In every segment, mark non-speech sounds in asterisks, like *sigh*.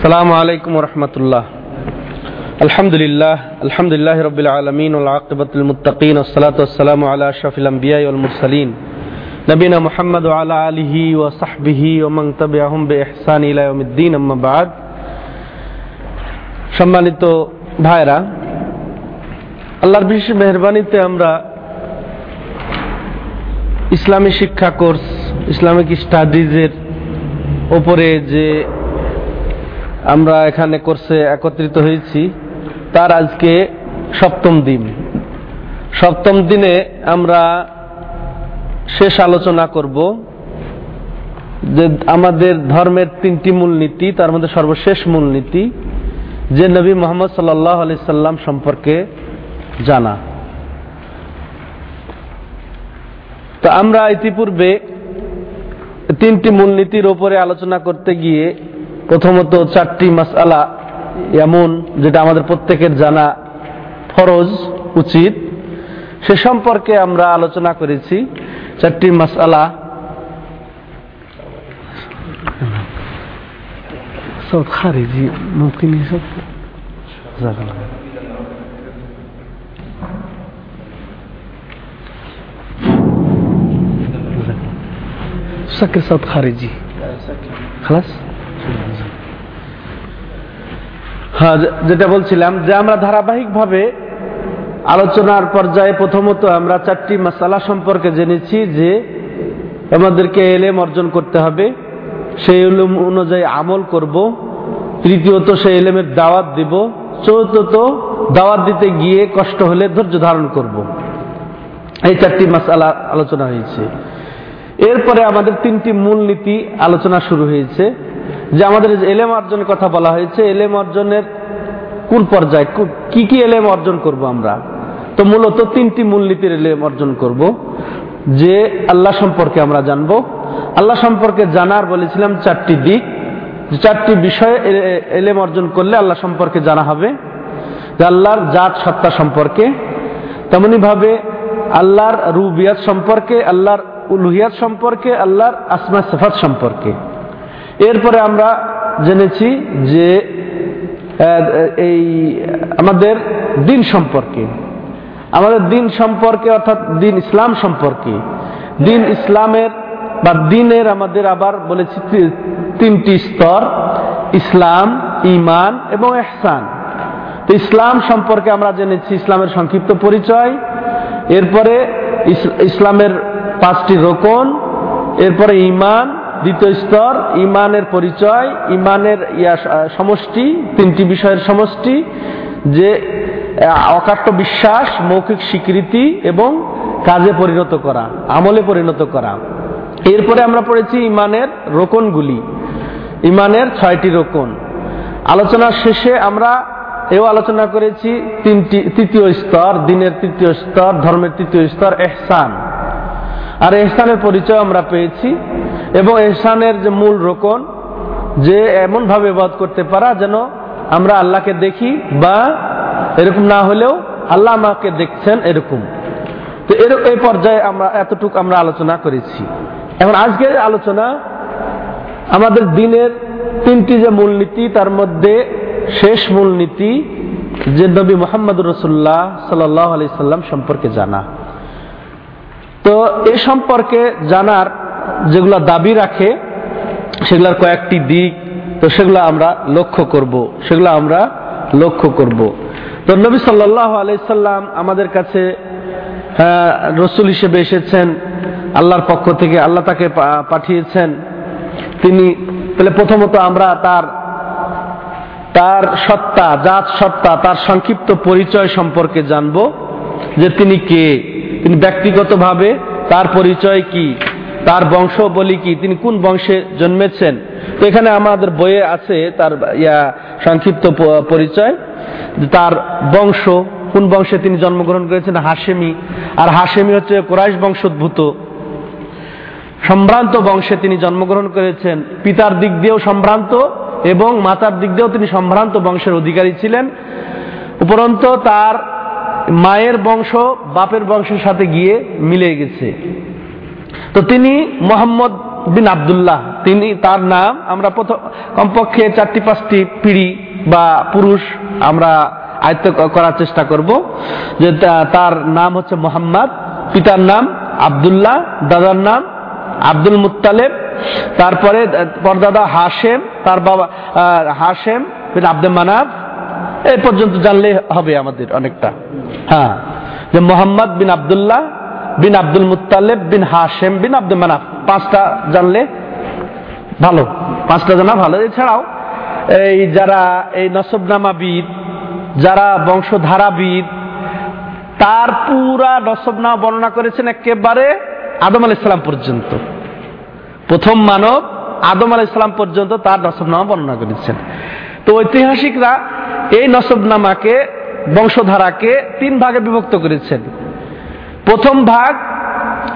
السلام عليكم ورحمة الله الحمد لله الحمد لله رب العالمين والعاقبة للمتقين والصلاة والسلام على أشرف الأنبياء والمرسلين نبينا محمد وعلى آله وصحبه ومن تبعهم بإحسان إلى يوم الدين أما بعد সম্মানিত ভাইরা আল্লাহর বিশেষ মেহরবানিতে আমরা ইসলামী শিক্ষা কোর্স ইসলামিক স্টাডিজের ওপরে যে আমরা এখানে কোর্সে একত্রিত হয়েছি। তার আজকে সপ্তম দিন। সপ্তম দিনে আমরা শেষ আলোচনা করব যে আমাদের ধর্মের তিনটি মূলনীতি, তার মধ্যে সর্বশেষ মূলনীতি, যে নবী মোহাম্মদ সাল্লাহ আলি সাল্লাম সম্পর্কে জানা। তো আমরা ইতিপূর্বে তিনটি মূলনীতির ওপরে আলোচনা করতে গিয়ে প্রথমত চারটি মাসালা এমন যেটা আমাদের প্রত্যেকের জানা ফরজ উচিত সে সম্পর্কে আমরা আলোচনা করেছি চারটি মাসালা সব খারিজি মুমকিন সব سكر صوت خارجي خلاص হ্যাঁ যেটা বলছিলাম যে আমরা ধারাবাহিকভাবে আলোচনার পর্যায়ে প্রথমত আমরা চারটি মশালা সম্পর্কে জেনেছি যে আমাদেরকে এলেম অর্জন করতে হবে। সেই এলম অনুযায়ী আমল করব। তৃতীয়ত সেই এলেমের দাওয়াত দিব। চতুর্থত দাওয়াত দিতে গিয়ে কষ্ট হলে ধৈর্য ধারণ করব। এই চারটি মশালা আলোচনা হয়েছে। এরপরে আমাদের তিনটি মূল নীতি আলোচনা শুরু হয়েছে। যে আমাদের এলেম অর্জনের কথা বলা হয়েছে, এলেম অর্জনের কোন পর্যায়ে, কি কি এলেম অর্জন করব আমরা? তো মূলত তিনটি মূলনীতির এলেম অর্জন করব, যে আল্লাহ সম্পর্কে আমরা জানব। আল্লাহ সম্পর্কে জানার বলেছিলাম চারটি দিক। চারটি বিষয়ে এলেম অর্জন করলে আল্লাহ সম্পর্কে জানা হবে। যে আল্লাহর জাত সত্তা সম্পর্কে তেমনি ভাবে আল্লাহর রুবিয়াত সম্পর্কে, আল্লাহর উলুহিয়াত সম্পর্কে, আল্লাহর আসমা সেফাত সম্পর্কে। এরপরে আমরা জেনেছি যে এই আমাদের দিন সম্পর্কে। আমাদের দিন সম্পর্কে অর্থাৎ দিন ইসলাম সম্পর্কে। দিন ইসলামের বা দিনের আমাদের আবার বলেছি তিনটি স্তর, ইসলাম ইমান এবং এহসান তো ইসলাম সম্পর্কে আমরা জেনেছি, ইসলামের সংক্ষিপ্ত পরিচয়, এরপরে ইসলামের পাঁচটি রোকন, এরপরে ইমান দ্বিতীয় স্তর, ইমানের পরিচয়, ইমানের ইয়া সমষ্টি, তিনটি বিষয়ের সমষ্টি, যে অকাট্য বিশ্বাস, মৌখিক স্বীকৃতি এবং কাজে পরিণত করা, আমলে পরিণত করা। এরপরে আমরা পড়েছি ইমানের রোকনগুলি। ইমানের ছয়টি রোকন। আলোচনার শেষে আমরা এও আলোচনা করেছি তিনটি, তৃতীয় স্তর, দিনের তৃতীয় স্তর, ধর্মের তৃতীয় স্তর, এহসান। আর এহসানের পরিচয় আমরা পেয়েছি এবং এহসানের যে মূল রোকন, যে এমন ভাবে বাদ করতে পারা যেন আমরা আল্লাহকে দেখি বা এরকম না হলেও আল্লাহ আমাকে দেখছেন এরকম। তো এর, এই পর্যায়ে আমরা, এতটুকু আমরা আলোচনা করেছি। এখন আজকের আলোচনা আমাদের দিনের তিনটি যে মূলনীতি, তার মধ্যে শেষ মূলনীতি যে নবী মোহাম্মদ রসুল্লাহ সাল্লাহ আলি সাল্লাম সম্পর্কে জানা। তো এ সম্পর্কে জানার যেগুলো দাবি রাখে, সেগুলোর কয়েকটি দিক, তো সেগুলো আমরা লক্ষ্য করব, সেগুলো আমরা লক্ষ্য করব। তো নবী সাল্লাহ আলাইসাল্লাম আমাদের কাছে রসুল হিসেবে এসেছেন, আল্লাহর পক্ষ থেকে আল্লাহ তাকে পাঠিয়েছেন। তিনি, তাহলে প্রথমত আমরা তার তার সত্তা, জাত সত্তা, তার সংক্ষিপ্ত পরিচয় সম্পর্কে জানব, যে তিনি কে, তিনি ব্যক্তিগতভাবে তার পরিচয় কি। তার বংশ বলি কি? তিনি কোন বংশে জন্মেছেন? তো এখানে আমাদের বইয়ে আছে তার, ইয়া, সংক্ষিপ্ত পরিচয়। তার বংশ, কোন বংশে তিনি জন্মগ্রহণ করেছেন? হাসেমি আর হাসেমি হচ্ছে কোরাইশ বংশোদ্ভূত। সম্ভ্রান্ত বংশে তিনি জন্মগ্রহণ করেছেন। পিতার দিক দিয়েও সম্ভ্রান্ত এবং মাতার দিক দিয়েও তিনি সম্ভ্রান্ত বংশের অধিকারী ছিলেন। উপরন্ত তার মায়ের বংশ, বাপের বংশের সাথে গিয়ে মিলে গেছে। তো তিনি মোহাম্মদ বিন আবদুল্লাহ। তিনি তার নাম আমরা প্রথম কমপক্ষে চারটি পাঁচটি পিড়ি বা পুরুষ আমরা আয়ত্ত করার চেষ্টা করব। যে তার নাম হচ্ছে মোহাম্মদ। পিতার নাম আবদুল্লাহ, দাদার নাম আব্দুল মুতালেব তারপরে পরদাদা হাশেম, তার বাবা হাশেম বিন আব্দুল মানাব। এই পর্যন্ত জানলে হবে আমাদের অনেকটা। হ্যাঁ যে মোহাম্মদ বিন আবদুল্লাহ বিন আব্দুল মুতালেব বিন হাশেম বিন আব্দুল মানাফ। পাঁচটা জানলে ভালো, পাঁচটা জানা ভালো। এছাড়াও এই যারা এই নসবনামাবিদ, যারা বংশধারাবিদ, তার পুরা নসবনামা বর্ণনা করেছেন একেবারে আদম আল ইসলাম পর্যন্ত। প্রথম মানব আদম আল ইসলাম পর্যন্ত তার নসবনামা বর্ণনা করেছেন। তো ঐতিহাসিকরা এই নসবনামাকে, বংশধারাকে তিন ভাগে বিভক্ত করেছেন। প্রথম ভাগ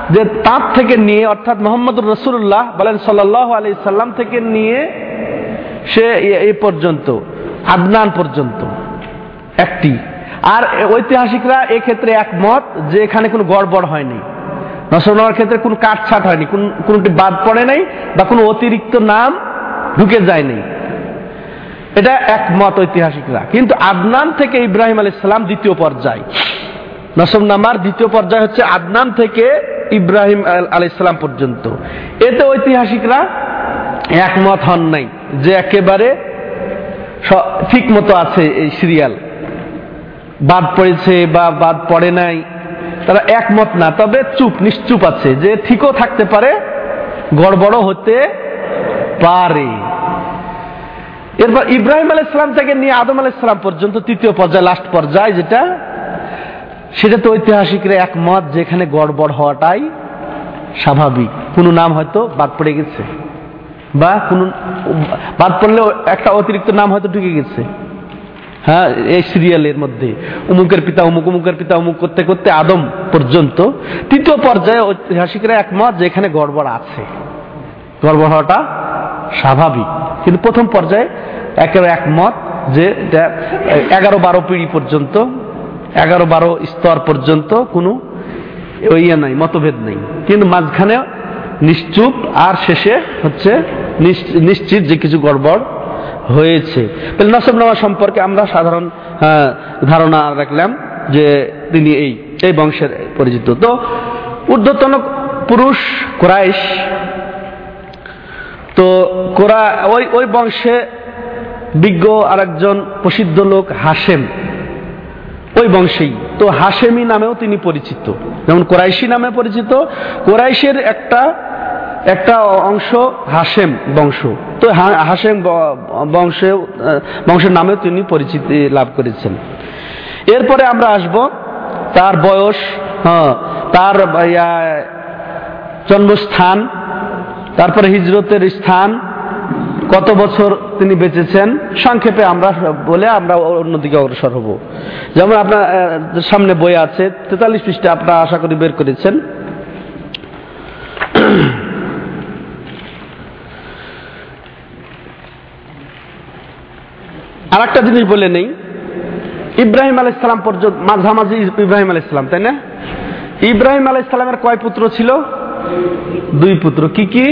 যে তাঁত থেকে নিয়ে, অর্থাৎ মোহাম্মদ রসুল্লাহ বলেন সাল্লাহ আলি সাল্লাম থেকে নিয়ে সে এই পর্যন্ত, আদনান পর্যন্ত, একটি। আর ঐতিহাসিকরা এক্ষেত্রে একমত যে এখানে কোনো গড়বড় হয়নি। নসরনার ক্ষেত্রে কোনো কাটছাট হয়নি কোনটি বাদ পড়ে নাই বা কোনো অতিরিক্ত নাম ঢুকে যায়নি। এটা একমত ঐতিহাসিকরা। কিন্তু আদনান থেকে ইব্রাহিম আলী ইসলাম দ্বিতীয় পর্যায়। নসব নামার দ্বিতীয় পর্যায় হচ্ছে আদনান থেকে ইব্রাহিম আলী ইসলাম পর্যন্ত। এতে ঐতিহাসিকরা একমত হন নাই যে একেবারে ঠিক মতো আছে এই সিরিয়াল। বাদ পড়েছে বা বাদ পড়ে নাই, তারা একমত না, তবে চুপ, নিশ্চুপ আছে যে ঠিকও থাকতে পারে গড়বড় হতে পারে। এরপর ইব্রাহিম আল ইসলাম থেকে নিয়ে আদম আল ইসলাম পর্যন্ত তৃতীয় পর্যায়ে লাস্ট পর্যায়ে, যেটা সেটা তো ঐতিহাসিকরা একমত যেখানে গড়বড় হওয়াটাই স্বাভাবিক। কোনো নাম হয়তো বাদ পড়ে গেছে। বা কোন, বাদ পড়লে একটা অতিরিক্ত নাম হয়তো ঢুকে গেছে। হ্যাঁ এই সিরিয়ালের মধ্যে। উমুকের পিতা উমুক, উমুকের পিতা উমুক করতে করতে আদম পর্যন্ত তৃতীয় পর্যায়ে ঐতিহাসিকরা একমত যে এখানে গড়বড় আছে। গড়বড় হওয়াটা স্বাভাবিক। কিন্তু প্রথম পর্যায়ে একেবারে একমত যে এগারো বারো পিড়ি পর্যন্ত এগারো বারো স্তর পর্যন্ত কোনো ইয়ে নাই, মতভেদ নেই। কিন্তু মাঝখানে নিশ্চুপ আর শেষে হচ্ছে নিশ্চিত যে কিছু গড়বড় হয়েছে। তাহলে নসবনামা সম্পর্কে আমরা সাধারণ ধারণা রাখলাম যে তিনি এই এই বংশের পরিচিত। তো ঊর্ধ্বতন পুরুষ কোরাইশ, তো কোরা, ওই ওই বংশে বিজ্ঞ আরেকজন প্রসিদ্ধ লোক হাসেম ওই বংশেই। তো হাসেমি নামেও তিনি পরিচিত। যেমন কোরাইশি নামে পরিচিত। কোরাইশের একটা একটা অংশ হাসেম বংশ। তো হাসেম বংশে বংশের নামেও তিনি পরিচিতি লাভ করেছেন। এরপরে আমরা আসব তার বয়স হ্যাঁ তার জন্মস্থান, তারপরে হিজরতের স্থান কত বছর তিনি বেঁচেছেন? সংক্ষেপে আমরা বলে আমরা অন্যদিকে অগ্রসর হব। যেমন আপনার সামনে বই আছে, তেতাল্লিশ পৃষ্ঠে আপনারা আশা করি বের করেছেন। আর একটা জিনিস বলে নেই। ইব্রাহিম আল ইসলাম পর্যন্ত, মাঝামাঝি ইব্রাহিম আল ইসলাম তাই না? ইব্রাহিম আল ইসলামের কয় পুত্র ছিল? দুই পুত্র। কি কি?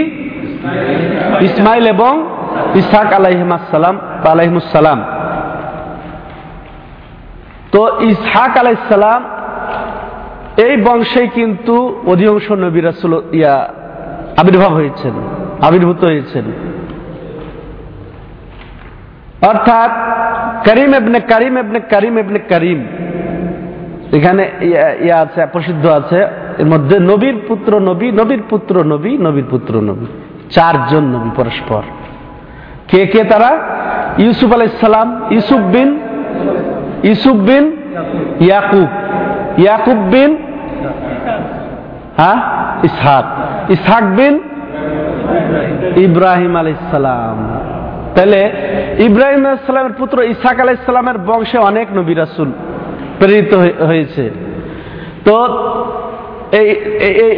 ইসমাইল এবং ইসাক আলাইহিমাসালাম আলাইহিমুসালাম তো ইসহাক আলাইসালাম এই বংশে কিন্তু অধিকাংশ নবী রাসুল ইয়া আবির্ভাব হয়েছেন, আবির্ভূত হয়েছেন। অর্থাৎ করিম এবনে করিম এবনে করিম এবনে করিম, এখানে ইয়া আছে, প্রসিদ্ধ আছে। এর মধ্যে নবীর পুত্র নবী, নবীর পুত্র নবী, নবীর পুত্র নবী। চারজন নবী পরস্পর। কে কে তারা? ইউসুফ আলাইসালাম ইউসুফ বিন ইউসুফ বিন ইয়াকুব। ইয়াকুব বিন হ্যাঁ? ইসহাক। ইসহাক বিন ইব্রাহিম আলাইসালাম তাহলে ইব্রাহিম আলাইসালামের পুত্র ইসাক আলাইসালামের বংশে অনেক নবী রাসুল প্রেরিত হয়েছে। তো এই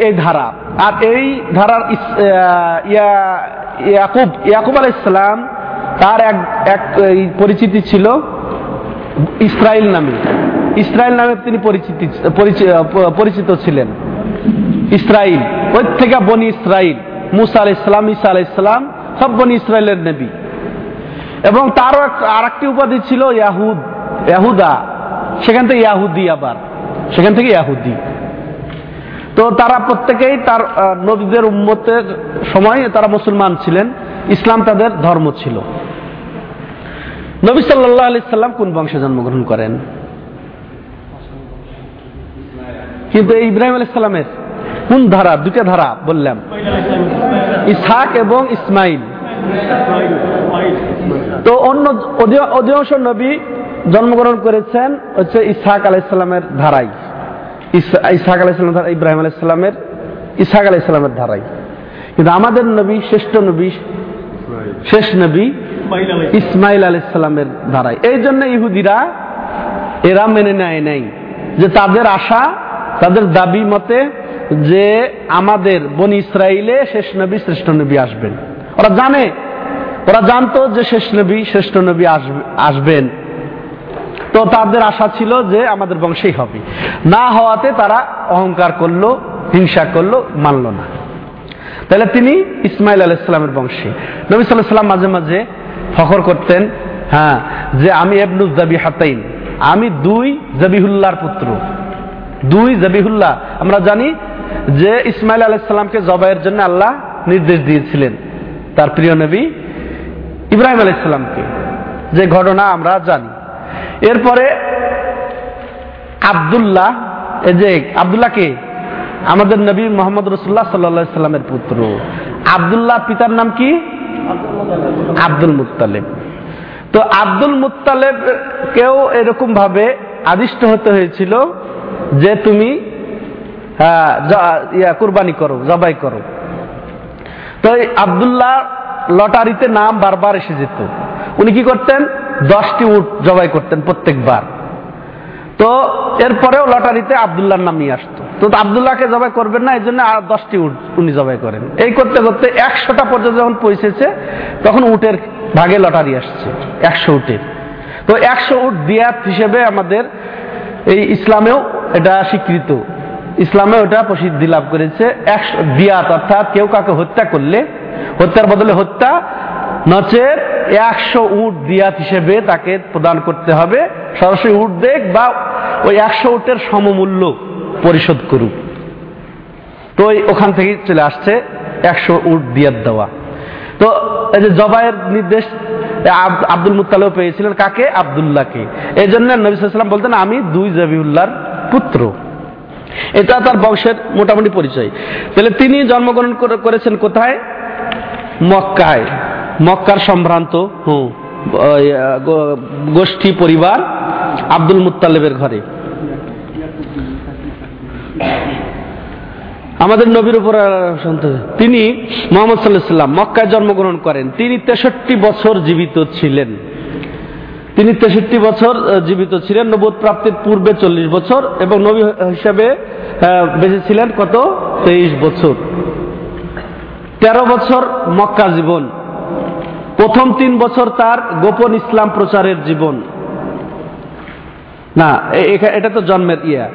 এই ধারা। আর এই ধারার ইয়াকুব ইয়াকুব আল ইসলাম তার এক এক পরিচিতি ছিল ইসরায়েল নামে। ইসরায়েল নামে তিনি পরিচিতি পরিচিত ছিলেন। ইসরায়েল ওই থেকে বনি ইসরায়েল মুসা আল ইসলাম ইসা আল ইসলাম সব বনি ইসরায়েলের নবী। এবং তারও আর একটি উপাধি ছিল ইয়াহুদ, ইয়াহুদা। সেখান থেকে ইয়াহুদি আবার। সেখান থেকে ইয়াহুদি। তো তারা প্রত্যেকেই তার নবীদের উম্মতের সময় তারা মুসলমান ছিলেন। ইসলাম তাদের ধর্ম ছিল। নবী সাল্লাহ আলি সাল্লাম কোন বংশে জন্মগ্রহণ করেন? কিন্তু ইব্রাহিম আলাইহিস সালামের কোন ধারা? দুটা ধারা বললাম। ইসহাক এবং ইসমাইল। তো অন্য অধিকাংশ নবী জন্মগ্রহণ করেছেন হচ্ছে ইসহাক আলাইসাল্লামের ধারাই ইসহাক আলাইসাল্লাম ইব্রাহিম আলাইসাল্লামের ইসহাক আলাইসাল্লামের ধারাই কিন্তু আমাদের নবী, শ্রেষ্ঠ নবী, শেষ নবী ইসমাইল আলাইসাল্লামের ধারাই এই জন্য ইহুদিরা, এরা মেনে নেয় নাই যে তাদের আশা, তাদের দাবি মতে যে আমাদের বন ইসরায়েলে শেষ নবী, শ্রেষ্ঠ নবী আসবেন। ওরা জানে, ওরা জানতো যে শেষ নবী, শ্রেষ্ঠ নবী আসবেন। তো তাদের আশা ছিল যে আমাদের বংশেই হবে। না হওয়াতে তারা অহংকার করল, হিংসা করল, মানল না। তাহলে তিনি ইসমাইল আলাইসালামের বংশী। নবী সাল্লাহ সাল্লাম মাঝে মাঝে ফখর করতেন হ্যাঁ যে আমি এবনুজ জাবি হাতাইন আমি দুই জবিহুল্লাহর পুত্র। দুই জবিহুল্লাহ আমরা জানি যে ইসমাইল আলাইসাল্লামকে জবাইয়ের জন্য আল্লাহ নির্দেশ দিয়েছিলেন তার প্রিয় নবী ইব্রাহিম আলাইসাল্লামকে যে ঘটনা আমরা জানি। এরপরে আবদুল্লাহ, এই যে আবদুল্লাহকে আমাদের নবী মোহাম্মদ রসুল্লাহ সাল্লা সাল্লামের পুত্র। আবদুল্লাহ পিতার নাম কি? আব্দুল মুতালেব তো আব্দুল মুতালেব কেও এরকম ভাবে আদিষ্ট হতে হয়েছিল যে তুমি ইয়া, কুরবানি করো, জবাই করো। তো আবদুল্লাহ লটারিতে নাম বারবার এসে যেত। উনি কি করতেন? দশটি উট জবাই করতেন প্রত্যেকবার। তো এরপরেও লটারিতে আবদুল্লাহর নাম নিয়ে আসতো। তো আবদুল্লাহকে জবাই করবেন না এই জন্য আর দশটি উট উনি জবাই করেন। এই করতে করতে একশোটা পর্যন্ত যখন পৌঁছেছে, তখন উটের ভাগে লটারি আসছে, একশো উটের। তো একশো উট দিয়াত হিসেবে আমাদের এই ইসলামেও এটা স্বীকৃত। ইসলামে ওটা প্রসিদ্ধি লাভ করেছে। একশো দিয়াত অর্থাৎ কেউ কাকে হত্যা করলে, হত্যার বদলে হত্যা নচের একশো উট দিয়াত হিসেবে তাকে প্রদান করতে হবে। সরাসরি উট দেখ বা ওই একশো উটের সমমূল্য পরিশোধ করুক। তো ওখান থেকে চলে আসছে একশো উট দিয়াত দেওয়া। তো এই যে জবাইয়ের নির্দেশ আব্দুল মুতালেও পেয়েছিলেন কাকে? আবদুল্লাহকে। এই জন্য নবীলাম বলতেন, আমি দুই জবিউল্লাহর পুত্র। এটা তার বংশের মোটামুটি পরিচয়। তাহলে তিনি জন্মগ্রহণ করেছেন কোথায়? মক্কায়। মক্কার সম্ভ্রান্ত, হুম গোষ্ঠী পরিবার আব্দুল মুতালেবের ঘরে। আমাদের নবীর উপর তিনি মোহাম্মদ সাল্লাহাম মক্কায় জন্মগ্রহণ করেন। তিনি তেষট্টি বছর জীবিত ছিলেন। তিনি তেষট্টি বছর জীবিত ছিলেন। নবোধ প্রাপ্তির পূর্বে চল্লিশ বছর এবং নবী হিসাবে বেঁচে ছিলেন কত? তেইশ বছর। তেরো বছর মক্কা জীবন। প্রথম তিন বছর তার গোপন ইসলাম প্রচারের জীবন। না এটা তো জন্মের ইয়া।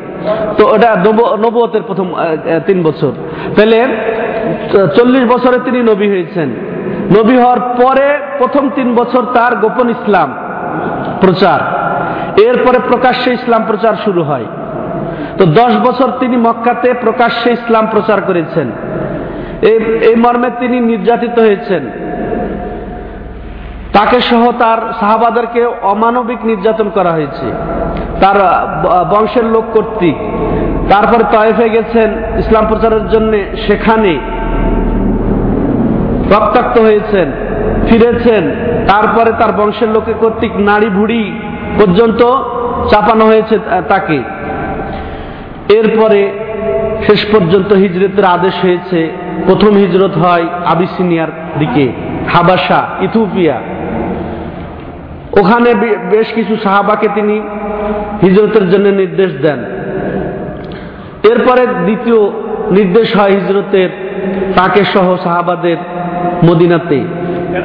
তো ওটা নবতের প্রথম তিন বছর। তাহলে চল্লিশ বছরে তিনি নবী হয়েছেন। নবী হওয়ার পরে প্রথম তিন বছর তার গোপন ইসলাম প্রচার। এরপরে প্রকাশ্যে ইসলাম প্রচার শুরু হয়। তো দশ বছর তিনি মক্কাতে প্রকাশ্যে ইসলাম প্রচার করেছেন। এই মর্মে তিনি নির্যাতিত হয়েছেন। তাকে সহ তার সাহাবাদেরকে অমানবিক নির্যাতন করা হয়েছে। তার বংশের লোক কর্তৃক। তারপরে তয়েফে গেছেন ইসলাম প্রচারের জন্য। সেখানে রক্তাক্ত হয়েছেন, ফিরেছেন। তারপরে তার বংশের লোকের কর্তৃক নাড়ি ভুড়ি পর্যন্ত চাপানো হয়েছে তাকে। এরপরে শেষ পর্যন্ত হিজরতের আদেশ হয়েছে, প্রথম হিজরত হয় আবিসিনিয়ার দিকে, হাবাসা ইথুপিয়া ওখানে বেশ কিছু সাহাবাকে তিনি হিজরতের জন্য নির্দেশ দেন। এরপরে দ্বিতীয় নির্দেশ হয় হিজরতের তাকে সহ সাহাবাদের মদিনাতে।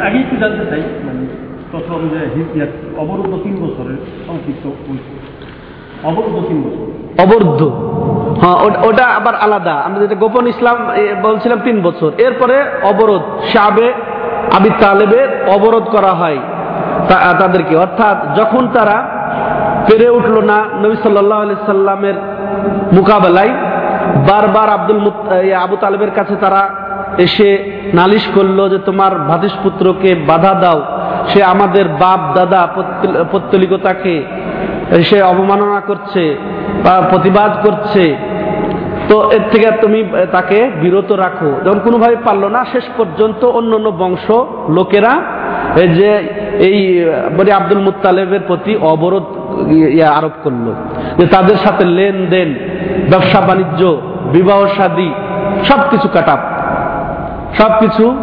আগে একটু জানতে চাই মানে প্রথম যে অবরুদ্ধ তিন বছরের সংক্ষিপ্ত অবরুদ্ধ তিন বছর। অবরুদ্ধ। হ্যাঁ ওটা- আবার আলাদা। আমরা যেটা গোপন ইসলাম বলছিলাম তিন বছর। এরপরে অবরোধ শাবে আবি তালেবের অবরোধ করা হয়। তাদেরকে। অর্থাৎ যখন তারা পেরে উঠল না নবী সাল্লাহ আলি সাল্লামের মোকাবেলায়, বারবার আব্দুল আবু তালেবের কাছে তারা এসে নালিশ করল যে, তোমার ভাতিসপুত্রকে বাধা দাও। সে আমাদের বাপ, দাদা পত্তল- পত্তলিকতাকে সে অবমাননা করছে বা প্রতিবাদ করছে। তো এর থেকে তুমি তাকে বিরত রাখো। যখন কোনোভাবে পারল না, শেষ পর্যন্ত অন্য অন্য বংশ লোকেরা যে এই বলি আব্দুল মুতালেবের প্রতি অবরোধ ইয়ে আরোপ করল। যে তাদের সাথে লেনদেন, ব্যবসা বাণিজ্য, বিবাহ শাদী সবকিছু কাটাপ সব কিছু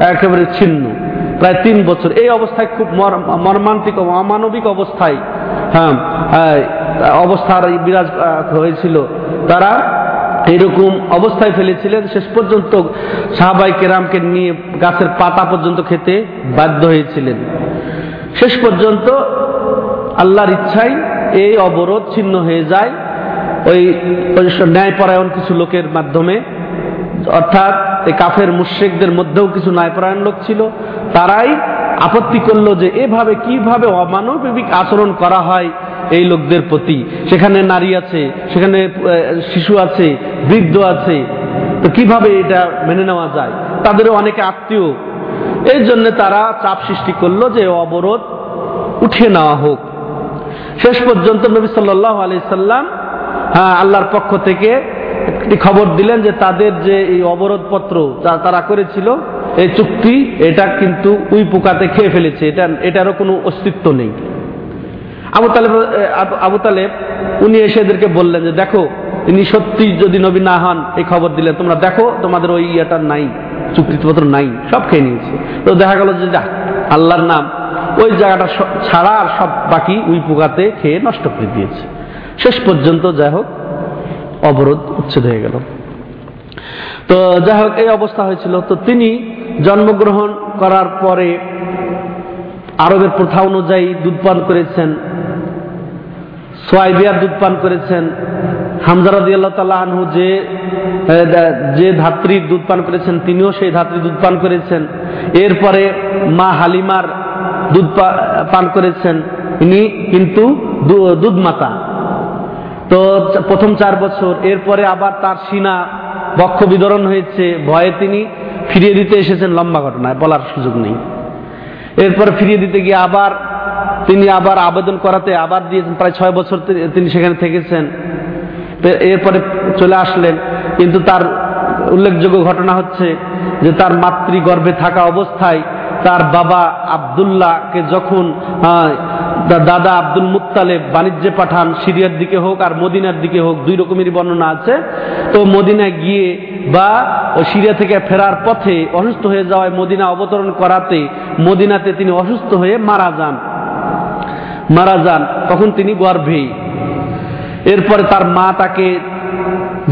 একেবারে ছিন্ন। প্রায় তিন বছর। এই অবস্থায় খুব মর- মর্মান্তিক অমানবিক অবস্থায় হ্যাঁ অবস্থার বিরাজ হয়েছিল। তারা এরকম অবস্থায় ফেলেছিলেন। শেষ পর্যন্ত সাহাবাই কেরামকে নিয়ে গাছের পাতা পর্যন্ত খেতে বাধ্য হয়েছিলেন। শেষ পর্যন্ত আল্লাহর ইচ্ছায় এই অবরোধ ছিন্ন হয়ে যায়। ওই ন্যায়পরায়ণ কিছু লোকের মাধ্যমে। অর্থাৎ এই কাফের মুশ্রিকদের মধ্যেও কিছু ন্যায়পরায়ণ লোক ছিল। তারাই আপত্তি করল যে এভাবে কীভাবে অমানবিক আচরণ করা হয় এই লোকদের প্রতি। সেখানে নারী আছে, সেখানে শিশু আছে, বৃদ্ধ আছে। তো কীভাবে এটা মেনে নেওয়া যায়? তাদেরও অনেকে আত্মীয় এই জন্য তারা চাপ সৃষ্টি করল যে অবরোধ উঠিয়ে নেওয়া হোক। শেষ পর্যন্ত নবী সাল্লাহ আলি সাল্লাম হ্যাঁ আল্লাহর পক্ষ থেকে একটি খবর দিলেন যে তাদের যে এই অবরোধপত্র যা তারা করেছিল, এই চুক্তি, এটা কিন্তু উই পোকাতে খেয়ে ফেলেছে। এটা, এটারও কোনো অস্তিত্ব নেই। আবু তালেব আবু তালেব, উনি এসে এদেরকে বললেন যে, দেখো, তিনি সত্যি যদি নবী না হন, এই খবর দিলেন। তোমরা দেখো, তোমাদের ওই ইয়েটা নাই। চুক্তিপত্র নাই, সব খেয়ে নিয়েছে। তো দেখা গেল যে যাক, আল্লাহর নাম, ওই জায়গাটা ছাড়া আর সব বাকি উই পোকাতে খেয়ে নষ্ট করে দিয়েছে। শেষ পর্যন্ত যাই হোক, অবরোধ উচ্ছেদ হয়ে গেল। তো যাই হোক, এই অবস্থা হয়েছিল। তো তিনি জন্মগ্রহণ করার পরে আরবের প্রথা অনুযায়ী দুধ পান করেছেন, সোয়াইবিয়ার দুধ পান করেছেন হামজারাদি আল্লাহ তালা আনহু যে যে ধাত্রীর দুধ পান করেছেন, তিনিও সেই ধাত্রী দুধ পান করেছেন। এরপরে মা হালিমার দুধ পান করেছেন। ইনি কিন্তু দুধ মাতা। তো প্রথম চার বছর। এরপরে আবার তার সিনা বক্ষ বিদরণ হয়েছে। ভয়ে তিনি ফিরিয়ে দিতে এসেছেন লম্বা ঘটনায়, বলার সুযোগ নেই। এরপরে ফিরিয়ে দিতে গিয়ে আবার তিনি আবার আবেদন করাতে আবার দিয়েছেন। প্রায় ছয় বছর তিনি সেখানে থেকেছেন। এরপরে চলে আসলেন। কিন্তু তার উল্লেখযোগ্য ঘটনা হচ্ছে যে তার মাতৃগর্ভে থাকা অবস্থায় তার বাবা আবদুল্লাহকে যখন দাদা আব্দুল মুত্তালেব বাণিজ্যে পাঠান, সিরিয়ার দিকে হোক আর মদিনার দিকে হোক, দুই রকমেরই বর্ণনা আছে। তো মদিনায় গিয়ে বা সিরিয়া থেকে ফেরার পথে অসুস্থ হয়ে যাওয়ায় মদিনা অবতরণ করাতে মদিনাতে তিনি অসুস্থ হয়ে মারা যান। মারা যান। তখন তিনি গর্ভে এরপরে তার মা তাকে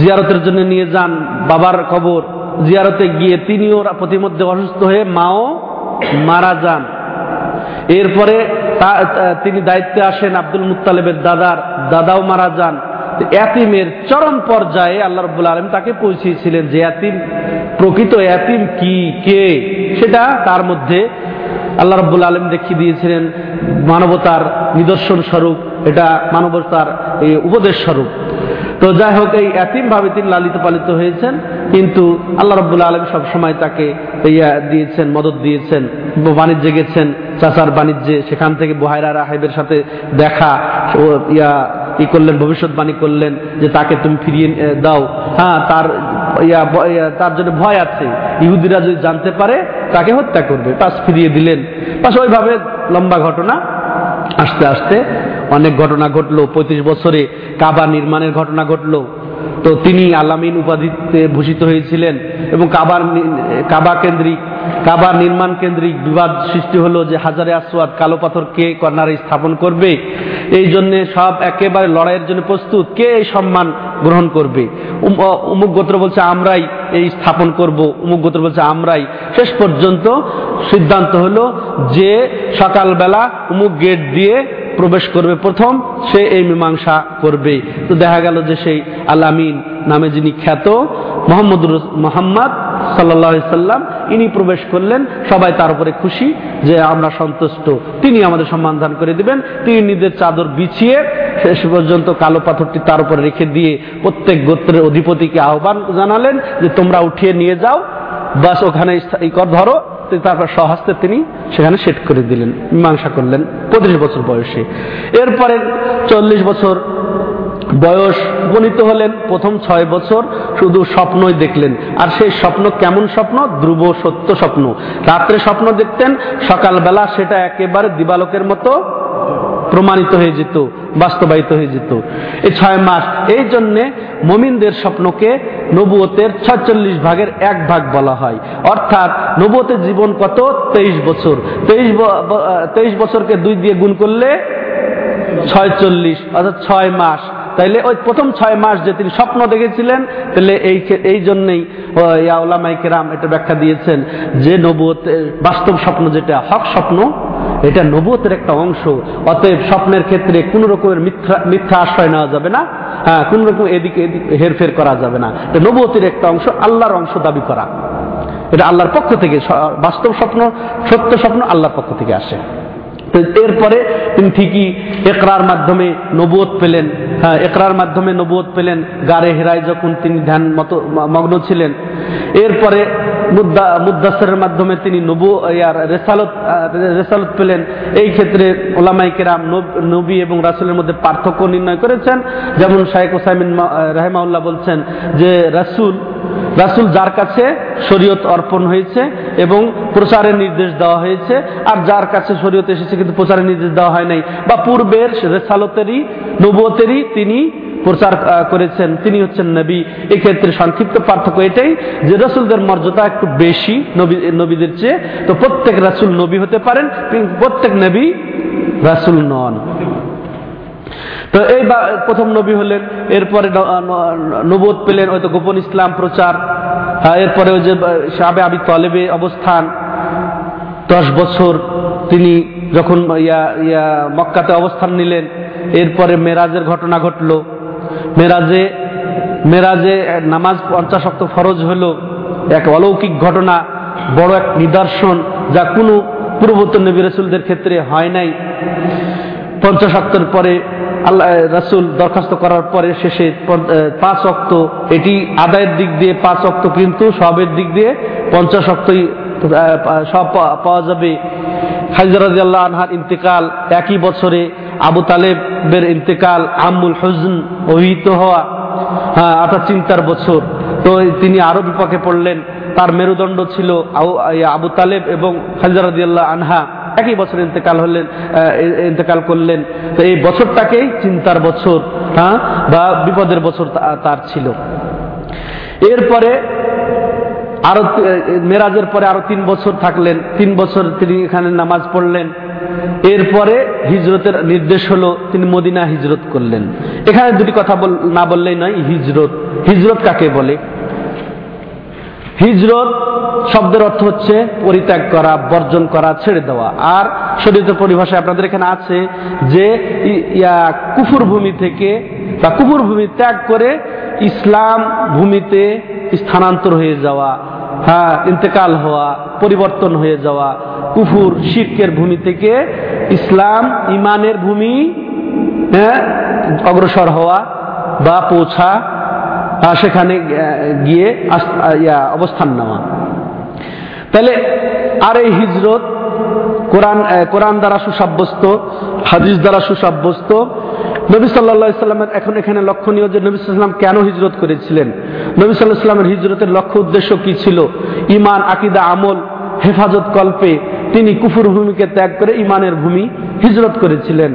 জিয়ারতের জন্য নিয়ে যান, বাবার খবর জিয়ারতে গিয়ে তিনিও প্রতিমধ্যে অসুস্থ হয়ে মাও মারা যান। এরপরে তিনি দায়িত্বে আসেন আব্দুল মুত্তালেবের দাদার, দাদাও মারা যান। এতিমের চরম পর্যায়ে আল্লাহ রব্বুল আলম তাকে পৌঁছিয়েছিলেন যে এতিম, প্রকৃত এতিম কি, কে? সেটা তার মধ্যে আল্লাহ রব্বুল আলম দেখিয়ে দিয়েছিলেন মানবতার নিদর্শন স্বরূপ এটা মানবতার এই উপদেশ স্বরূপ। তো যাই হোক এই এতিম ভাবে তিনি লালিত পালিত হয়েছেন কিন্তু আল্লাহ রব্বুল আলম সবসময় তাকে ইয়া দিয়েছেন মদত দিয়েছেন বাণিজ্যে গেছেন চাচার বাণিজ্যে সেখান থেকে বুহাইরা রাহেবের সাথে দেখা ও ইয়া ই করলেন ভবিষ্যৎবাণী করলেন যে তাকে তুমি ফিরিয়ে দাও। হ্যাঁ তার ইয়া, তার জন্য ভয় আছে। ইহুদিরা যদি জানতে পারে তাকে হত্যা করবে। পাশ ফিরিয়ে দিলেন। পাশ ওইভাবে লম্বা ঘটনা। আস্তে আস্তে অনেক ঘটনা ঘটলো। পঁয়ত্রিশ বছরে কাবা নির্মাণের ঘটনা ঘটলো। তো তিনি আলামিন উপাধিতে ভূষিত হয়েছিলেন এবং কাবার কাবা কেন্দ্রিক কাবা নির্মাণ কেন্দ্রিক বিবাদ সৃষ্টি হলো যে হাজারে আসওয়াদ কালো পাথর কে কর্নারে স্থাপন করবে? এই জন্য সব একেবারে লড়াইয়ের জন্য প্রস্তুত। কে এই সম্মান গ্রহণ করবে? উম- উমুক গোত্র বলছে, আমরাই এই স্থাপন করব। উমুক গোত্র বলছে, আমরাই। শেষ পর্যন্ত সিদ্ধান্ত হলো যে সকালবেলা উমুক গেট দিয়ে প্রবেশ করবে প্রথম, সে এই মীমাংসা করবে। তো দেখা গেল যে সেই আল আমিন নামে যিনি খ্যাত মোহাম্মদ মোহাম্মদ সাল্লাহ সাল্লাম, ইনি প্রবেশ করলেন, সবাই তার উপরে খুশি যে আমরা সন্তুষ্ট। তিনি আমাদের সম্মান করে দিবেন, তিনি নিজের চাদর বিছিয়ে শেষ পর্যন্ত কালো পাথরটি তার উপরে রেখে দিয়ে প্রত্যেক গোত্রের অধিপতিকে আহ্বান জানালেন যে তোমরা উঠিয়ে নিয়ে যাও, বাস ওখানে ধরো। তারপর সহস্তে তিনি সেখানে সেট করে দিলেন, মীমাংসা করলেন পঁচিশ বছর বয়সে। এরপরে চল্লিশ বছর বয়স উপনীত হলেন, প্রথম ছয় বছর শুধু স্বপ্নই দেখলেন। আর সেই স্বপ্ন কেমন স্বপ্ন? ধ্রুব সত্য স্বপ্ন। রাত্রে স্বপ্ন দেখতেন, সকালবেলা সেটা একেবারে দিবালকের মতো প্রমাণিত হয়ে যেত, বাস্তবায়িত হয়ে যেত। এই ছয় মাস, এই জন্যে মমিনদের স্বপ্নকে নবুয়তের ছয়চল্লিশ ভাগের এক ভাগ বলা হয়। অর্থাৎ নবুয়তের জীবন কত? তেইশ বছর। তেইশ তেইশ বছরকে দুই দিয়ে গুণ করলে ছয়চল্লিশ, অর্থাৎ ছয় মাস। তাইলে ওই প্রথম ছয় মাস যে তিনি স্বপ্ন দেখেছিলেন তাহলে এই এই জন্যই ইয়াউলামাই কেরাম এটা ব্যাখ্যা দিয়েছেন যে নবুয়ত বাস্তব স্বপ্ন যেটা, হক স্বপ্ন এটা নবতের একটা অংশ। অতএব স্বপ্নের ক্ষেত্রে কোন রকমের মিথ্যা আশ্রয় নেওয়া যাবে না। হ্যাঁ কোন রকম এদিকে এদিকে হেরফের করা যাবে না। এটা নবুয়তের একটা অংশ, আল্লাহর অংশ দাবি করা। এটা আল্লাহর পক্ষ থেকে বাস্তব স্বপ্ন, সত্য স্বপ্ন আল্লাহর পক্ষ থেকে আসে। এরপরে তিনি ঠিকই একরার মাধ্যমে নবুয়ত পেলেন। হ্যাঁ একরার মাধ্যমে নবুয়ত পেলেন। গারে হেরায় যখন তিনি ধ্যান মতো, মগ্ন ছিলেন। এরপরে মুদাসের মাধ্যমে তিনি নবু ইয়ার রেসালত রেসালত পেলেন। এই ক্ষেত্রে ওলামাই কেরাম নবী এবং রাসুলের মধ্যে পার্থক্য নির্ণয় করেছেন। যেমন শাহেক ওসাইমিন রাহেমাউল্লাহ বলছেন যে, রাসুল রাসুল যার কাছে শরীয়ত অর্পণ হয়েছে এবং প্রচারের নির্দেশ দেওয়া হয়েছে, আর যার কাছে শরীয়ত এসেছে কিন্তু প্রচারের নির্দেশ দেওয়া হয় নাই। বা পূর্বের রেসালতেরই নবতেরই তিনি প্রচার করেছেন, তিনি হচ্ছেন নবী। এক্ষেত্রে সংক্ষিপ্ত পার্থক্য এটাই যে রসুলদের মর্যাদা একটু বেশি নবীদের চেয়ে। তো প্রত্যেক রাসুল নবী হতে পারেন প্রত্যেক নবী রাসুল নন। তো এই প্রথম নবী হলেন, এরপরে নবোধ পেলেন, হয়তো গোপন ইসলাম প্রচার এরপরে ওই যে সাবে আবি তলেবে অবস্থান, দশ বছর তিনি যখন ইয়া ইয়া মক্কাতে অবস্থান নিলেন, এরপরে মেরাজের ঘটনা ঘটল। মেরাজে মেরাজে নামাজ পঞ্চাশ অক্ত ফরজ হলো এক অলৌকিক ঘটনা, বড় এক নিদর্শন যা কোনো পূর্ববর্তী নবী রসুলদের ক্ষেত্রে হয় নাই। পঞ্চাশ অক্টের পরে আল্লাহ রাসুল দরখাস্ত করার পরে শেষে পাঁচ অক্ত এটি আদায়ের দিক দিয়ে পাঁচ অক্ত কিন্তু সবের দিক দিয়ে পঞ্চাশ অক্তই সব পাওয়া যাবে। আল্লাহ আনহার ইন্তেকাল একই বছরে আবু তালেবের ইন্তেকাল আমুল হজন অভিহিত হওয়া হ্যাঁ অর্থাৎ চিন্তার বছর। তো তিনি আরও বিপাকে পড়লেন। তার মেরুদণ্ড ছিল আবু তালেব এবং হাজরাদিয়াল্লাহ আনহা। একই বছর ইন্তেকাল হলেন ইন্তেকাল করলেন। তো এই বছরটাকেই চিন্তার বছর হ্যাঁ বা বিপদের বছর তার ছিল। এরপরে আরও মেরাজের পরে আরও তিন বছর থাকলেন। তিন বছর তিনি এখানে নামাজ পড়লেন। এরপরে হিজরতের নির্দেশ হলো তিনি মদিনা হিজরত করলেন। এখানে দুটি কথা না বললেই নয়, হিজরত। হিজরত কাকে বলে? হিজরত শব্দের অর্থ হচ্ছে পরিত্যাগ করা, বর্জন করা, ছেড়ে দেওয়া। আর শরীরের পরিভাষায় আপনাদের এখানে আছে যে ইয়া কুফুর ভূমি থেকে বা কুফুর ভূমি ত্যাগ করে ইসলাম ভূমিতে স্থানান্তর হয়ে যাওয়া। হ্যাঁ ইন্তেকাল হওয়া, পরিবর্তন হয়ে যাওয়া, কুফুর, শির্কের ভূমি থেকে ইসলাম ইমানের ভূমি হ্যাঁ অগ্রসর হওয়া বা পৌঁছা সেখানে গিয়ে অবস্থান নেওয়া। তাহলে, আর এই হিজরত কোরআন কোরআন দ্বারা সুসাব্যস্ত, হাদিস দ্বারা সুসাব্যস্ত নবী সাল্লাহামের এখন এখানে লক্ষণীয় যে নবী সাল্লাম কেন হিজরত করেছিলেন? নবী সাল্লাহ সাল্লামের হিজরতের লক্ষ্য উদ্দেশ্য কি ছিল? ইমান আকিদা, আমল, হেফাজত কল্পে তিনি কুফুর ভূমিকে ত্যাগ করে ইমানের ভূমি হিজরত করেছিলেন।